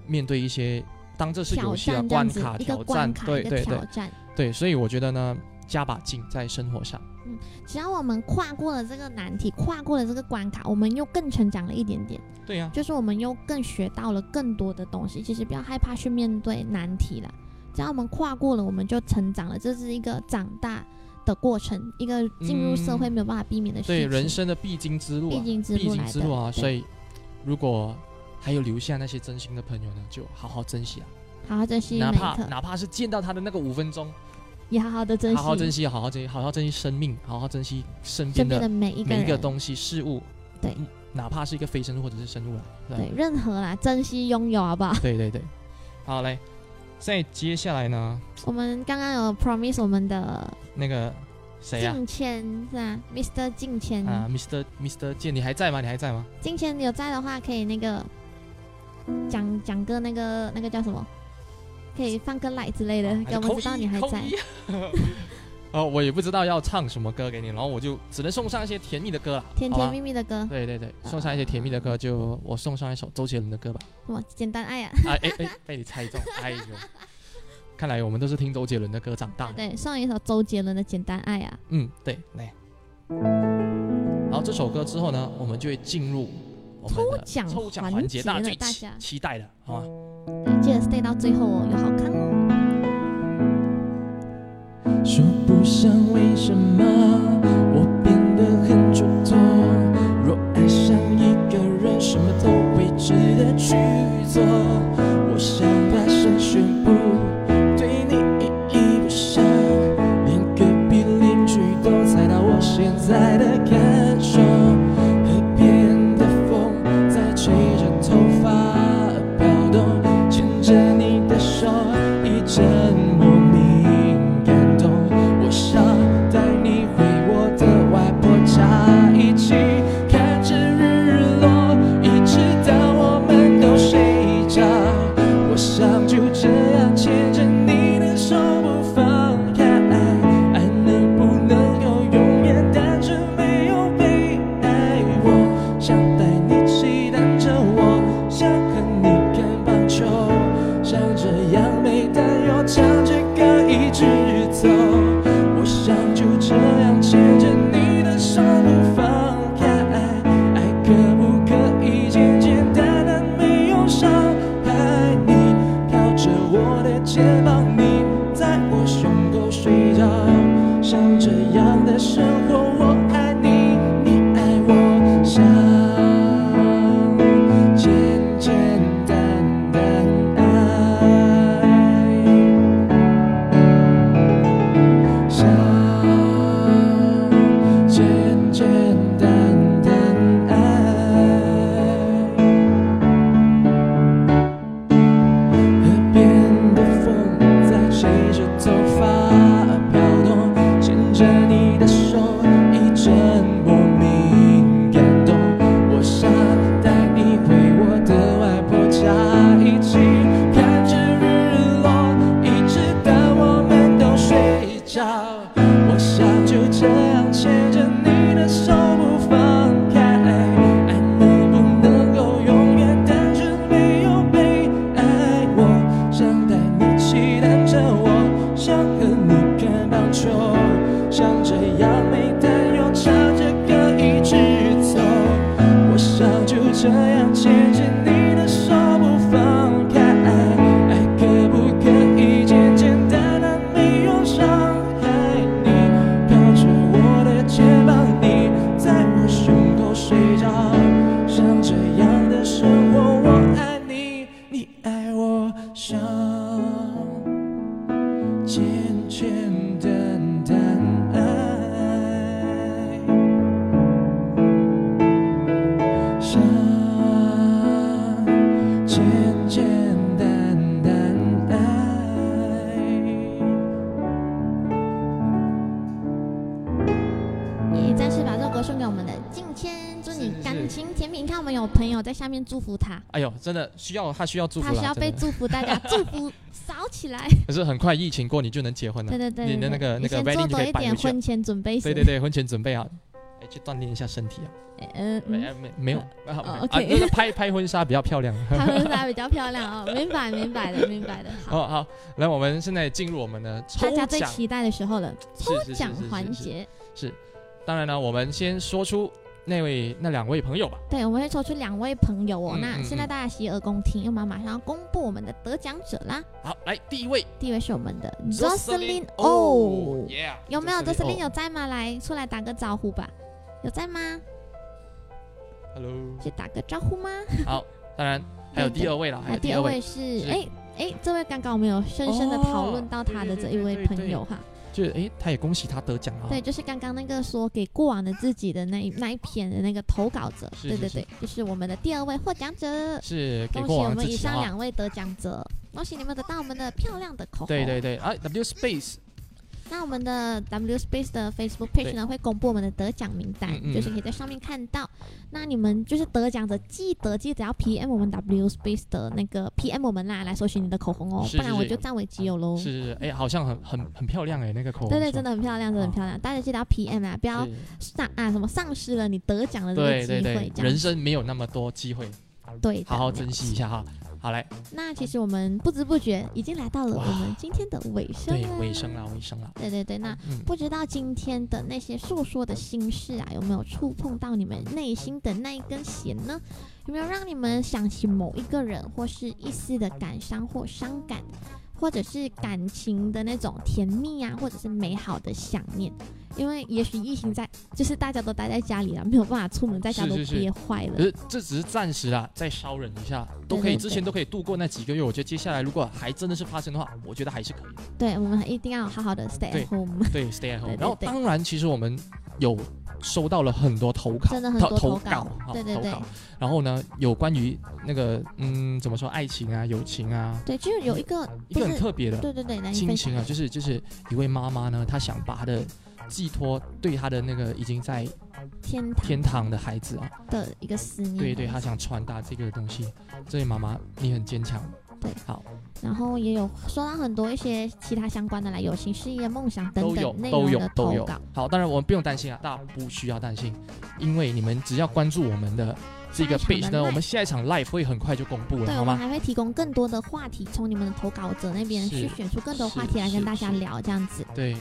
[SPEAKER 3] 面对一些，当这是
[SPEAKER 1] 挑
[SPEAKER 3] 游戏啊，
[SPEAKER 1] 战这样子
[SPEAKER 3] 关卡挑战，对
[SPEAKER 1] 挑战。
[SPEAKER 3] 对，所以我觉得呢，加把劲在生活上。
[SPEAKER 1] 嗯只要我们跨过了这个难题，跨过了这个关卡，我们又更成长了一点点，
[SPEAKER 3] 对呀、
[SPEAKER 1] 就是我们又更学到了更多的东西。其实不要害怕去面对难题了，只要我们跨过了，我们就成长了，这是一个长大的过程，一个进入社会
[SPEAKER 3] 嗯
[SPEAKER 1] 没有办法避免的事
[SPEAKER 3] 对。人生的必经之路、啊，
[SPEAKER 1] 必经之路必，
[SPEAKER 3] 经之路啊，所以如果还有留下那些真心的朋友呢，就好好珍惜啊，
[SPEAKER 1] 好好珍惜
[SPEAKER 3] 哪怕哪怕是见到他的那个五分钟，
[SPEAKER 1] 也好好的珍惜，
[SPEAKER 3] 好好珍惜，好好珍惜，好好珍惜生命，好好珍惜身边
[SPEAKER 1] 身边的
[SPEAKER 3] 的
[SPEAKER 1] 每一个人，
[SPEAKER 3] 每一个东西事物，
[SPEAKER 1] 对。
[SPEAKER 3] 嗯，哪怕是一个非生物或者是生物啊，
[SPEAKER 1] 对，任何啦，珍惜拥有，好不好？
[SPEAKER 3] 对对对，好来，再接下来呢，
[SPEAKER 1] 我们刚刚有 promise 我们的
[SPEAKER 3] 那个谁啊、
[SPEAKER 1] 敬谦是吧？Mr. 敬谦，
[SPEAKER 3] 啊，Mr. Mr. 健，你还在吗？你还在吗？
[SPEAKER 1] 敬谦有在的话，可以那个讲讲个那个那个叫什么？可以放个 light 之类的，给我们知道你还在。。
[SPEAKER 3] 哦，我也不知道要唱什么歌给你，然后我就只能送上一些甜蜜的歌了，
[SPEAKER 1] 甜甜蜜蜜的歌，
[SPEAKER 3] 对对对，送上一些甜蜜的歌，就我送上一首周杰伦的歌吧。
[SPEAKER 1] 什么简单爱啊？
[SPEAKER 3] 哎 哎哎，被你猜中，哎呦！看来我们都是听周杰伦的歌长大的。
[SPEAKER 1] 对，上一首周杰伦的《简单爱》啊。
[SPEAKER 3] 嗯，对，来。然后这首歌之后呢，我们就会进入我们的
[SPEAKER 1] 抽奖环
[SPEAKER 3] 环节，大家期待的，好吗？
[SPEAKER 1] 记得 stay 到最后哦，有好看哦。
[SPEAKER 2] 说不上为什么我变得很主动。若爱上一个人，什么都会值得去真的需要他需要祝福，
[SPEAKER 1] 他需要被祝福，大家 祝福扫起来。
[SPEAKER 2] 可是很快疫情过，你就能结婚了。
[SPEAKER 1] 对对对，
[SPEAKER 2] 你的那个那个 wedding 可以摆回去了
[SPEAKER 1] 婚前准备。
[SPEAKER 2] 对对对，婚前准备好，哎，去锻炼一下身体啊。
[SPEAKER 1] 嗯嗯，
[SPEAKER 2] 没没没有啊就是拍 拍婚纱比较漂亮。
[SPEAKER 1] 拍婚纱比较漂亮哦，明白明白的明白的。好，
[SPEAKER 2] 好好，来，我们现在进入我们的抽
[SPEAKER 1] 大家最期待的时候了，抽奖环节是。
[SPEAKER 2] 当然呢，我们先说出那位那两位朋友吧。
[SPEAKER 1] 对，我们会抽出两位朋友哦。那现在
[SPEAKER 2] 嗯
[SPEAKER 1] 大家洗耳恭听，因为我们马上要公布我们的得奖者啦。
[SPEAKER 2] 好，来第一位
[SPEAKER 1] 第一位是我们的
[SPEAKER 2] Jocelyn
[SPEAKER 1] 哦有没有
[SPEAKER 2] Jocelyn Oh
[SPEAKER 1] 有在吗？来，出来打个招呼吧。有在吗
[SPEAKER 2] ？？Hello，
[SPEAKER 1] 去打个招呼吗？
[SPEAKER 2] 好，当然还有第二位了，有第二位
[SPEAKER 1] 是哎哎，这位刚刚我们有深深的讨论到他的这一位朋友哈。
[SPEAKER 2] 就是哎，他也恭喜他得奖了。
[SPEAKER 1] 对，，就是刚刚那个说给过往的自己的那一那一篇的那个投稿者，
[SPEAKER 2] 是是是
[SPEAKER 1] 对对对，就是我们的第二位获奖者。
[SPEAKER 2] 是给
[SPEAKER 1] 恭喜我们以上。两位得奖者，恭喜你们得到我们的漂亮的口红。
[SPEAKER 2] 对对对，啊，W Space
[SPEAKER 1] 那我们的 W Space 的 Facebook page 呢会公布我们的得奖名单，
[SPEAKER 2] 嗯嗯
[SPEAKER 1] 就是可以在上面看到。那你们就是得奖者，记得记得要 PM 我们 W Space 的那个 PM 我们啦，来搜寻你的口红哦，
[SPEAKER 2] 是是是
[SPEAKER 1] 不然我就占为己有喽。
[SPEAKER 2] 是是是，哎，好像很很很漂亮哎，那个口红。
[SPEAKER 1] 对对，真的很漂亮，真的很漂亮。大家记得要 PM 啊，不要丧啊什么丧失了你得奖的这个机会
[SPEAKER 2] 对对对，，人生没有那么多机会，
[SPEAKER 1] 对
[SPEAKER 2] 好好珍惜一。下哈。好嘞，
[SPEAKER 1] 那其实我们不知不觉已经来到了我们今天的尾声
[SPEAKER 2] 对
[SPEAKER 1] 了。
[SPEAKER 2] 尾声了，尾声了。
[SPEAKER 1] 对对对，那
[SPEAKER 2] 嗯，
[SPEAKER 1] 不知道今天的那些诉说的心事啊，有没有触碰到你们内心的那一根弦呢？有没有让你们想起某一个人，或是一丝的感伤或伤感，或者是感情的那种甜蜜啊，或者是美好的想念？因为也许疫情在，就是大家都待在家里了，没有办法出门，在家都
[SPEAKER 2] 是是是
[SPEAKER 1] 憋坏了
[SPEAKER 2] 可。是这只是暂时啊，再稍忍一下，都可以，
[SPEAKER 1] 对对
[SPEAKER 2] 之前都可以度过那几个月。我觉得接下来如果还真的是发生的话，我觉得还是可以的。
[SPEAKER 1] 对，我们一定要好好的 stay at home。
[SPEAKER 2] 对，stay at home。然后当然，其实我们有收到了很多投稿，
[SPEAKER 1] 真的很
[SPEAKER 2] 投
[SPEAKER 1] 多投稿
[SPEAKER 2] 稿，
[SPEAKER 1] 对对对
[SPEAKER 2] 投稿。然后呢，有关于那个嗯，怎么说，爱情啊，友情啊，
[SPEAKER 1] 对，就是有一个
[SPEAKER 2] 一个很，特别的
[SPEAKER 1] 对对对，
[SPEAKER 2] 亲情啊，就是就是一位妈妈呢，她想把她的寄托对她的那个已经在
[SPEAKER 1] 天堂
[SPEAKER 2] 天堂的孩子啊，
[SPEAKER 1] 的一个思念。
[SPEAKER 2] 对对，她想传达这个东西。这位妈妈，你很坚强。
[SPEAKER 1] 对，
[SPEAKER 2] 好，
[SPEAKER 1] 然后也有说到很多一些其他相关的啦，友情、事业、梦想等
[SPEAKER 2] 都有
[SPEAKER 1] 等内
[SPEAKER 2] 都有
[SPEAKER 1] 容的
[SPEAKER 2] 都有
[SPEAKER 1] 投稿。。
[SPEAKER 2] 好，当然我们不用担心啊，大家不需要担心，因为你们只要关注我们的这个
[SPEAKER 1] 下一
[SPEAKER 2] page
[SPEAKER 1] 场的
[SPEAKER 2] 呢
[SPEAKER 1] ，live
[SPEAKER 2] 我们下一场 live 会很快就公布了，
[SPEAKER 1] 对，
[SPEAKER 2] 好吗？
[SPEAKER 1] 我们还会提供更多的话题，从你们的投稿者那边
[SPEAKER 2] 是
[SPEAKER 1] 去选出更多话题来跟大家
[SPEAKER 2] 是
[SPEAKER 1] 聊，这样子。
[SPEAKER 2] 对，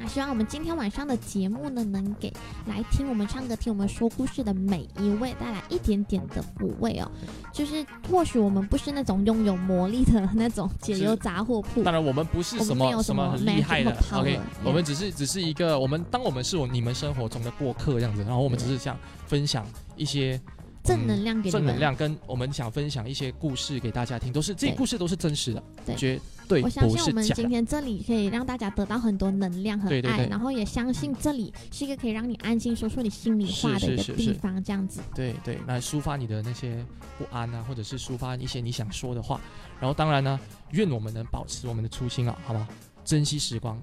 [SPEAKER 1] 那希望我们今天晚上的节目呢，能给来听我们唱歌、听我们说故事的每一位带来一点点的抚慰哦。就是或许我们不是那种拥有魔力的那种解忧杂货铺，
[SPEAKER 2] 当然我们不是什
[SPEAKER 1] 么
[SPEAKER 2] 么什么很厉害的
[SPEAKER 1] power，，OK，
[SPEAKER 2] 我们只是只是一个我们当我们是我你们生活中的过客这样子，然后我们只是想分享一些
[SPEAKER 1] 正能量给。
[SPEAKER 2] 正能量，跟我们想分享一些故事给大家听，都是这些故事都是真实的，
[SPEAKER 1] 对
[SPEAKER 2] 绝对
[SPEAKER 1] 我相
[SPEAKER 2] 不
[SPEAKER 1] 信我们今。天这里可以让大家得到很多能量和爱，
[SPEAKER 2] 对对对
[SPEAKER 1] 然后也相信这里是一个可以让你安心说出你心里话的地方，这样子。
[SPEAKER 2] 对对，来抒发你的那些不安啊，或者是抒发一些你想说的话。然后当然呢，愿我们能保持我们的初心啊，好吗？珍惜时光，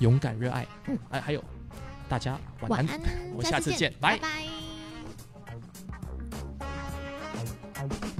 [SPEAKER 2] 勇敢热爱。
[SPEAKER 1] 嗯，
[SPEAKER 2] 哎，还有大家晚安。
[SPEAKER 1] 晚安，
[SPEAKER 2] 我下次
[SPEAKER 1] 次
[SPEAKER 2] 见拜
[SPEAKER 1] 拜拜 Bye.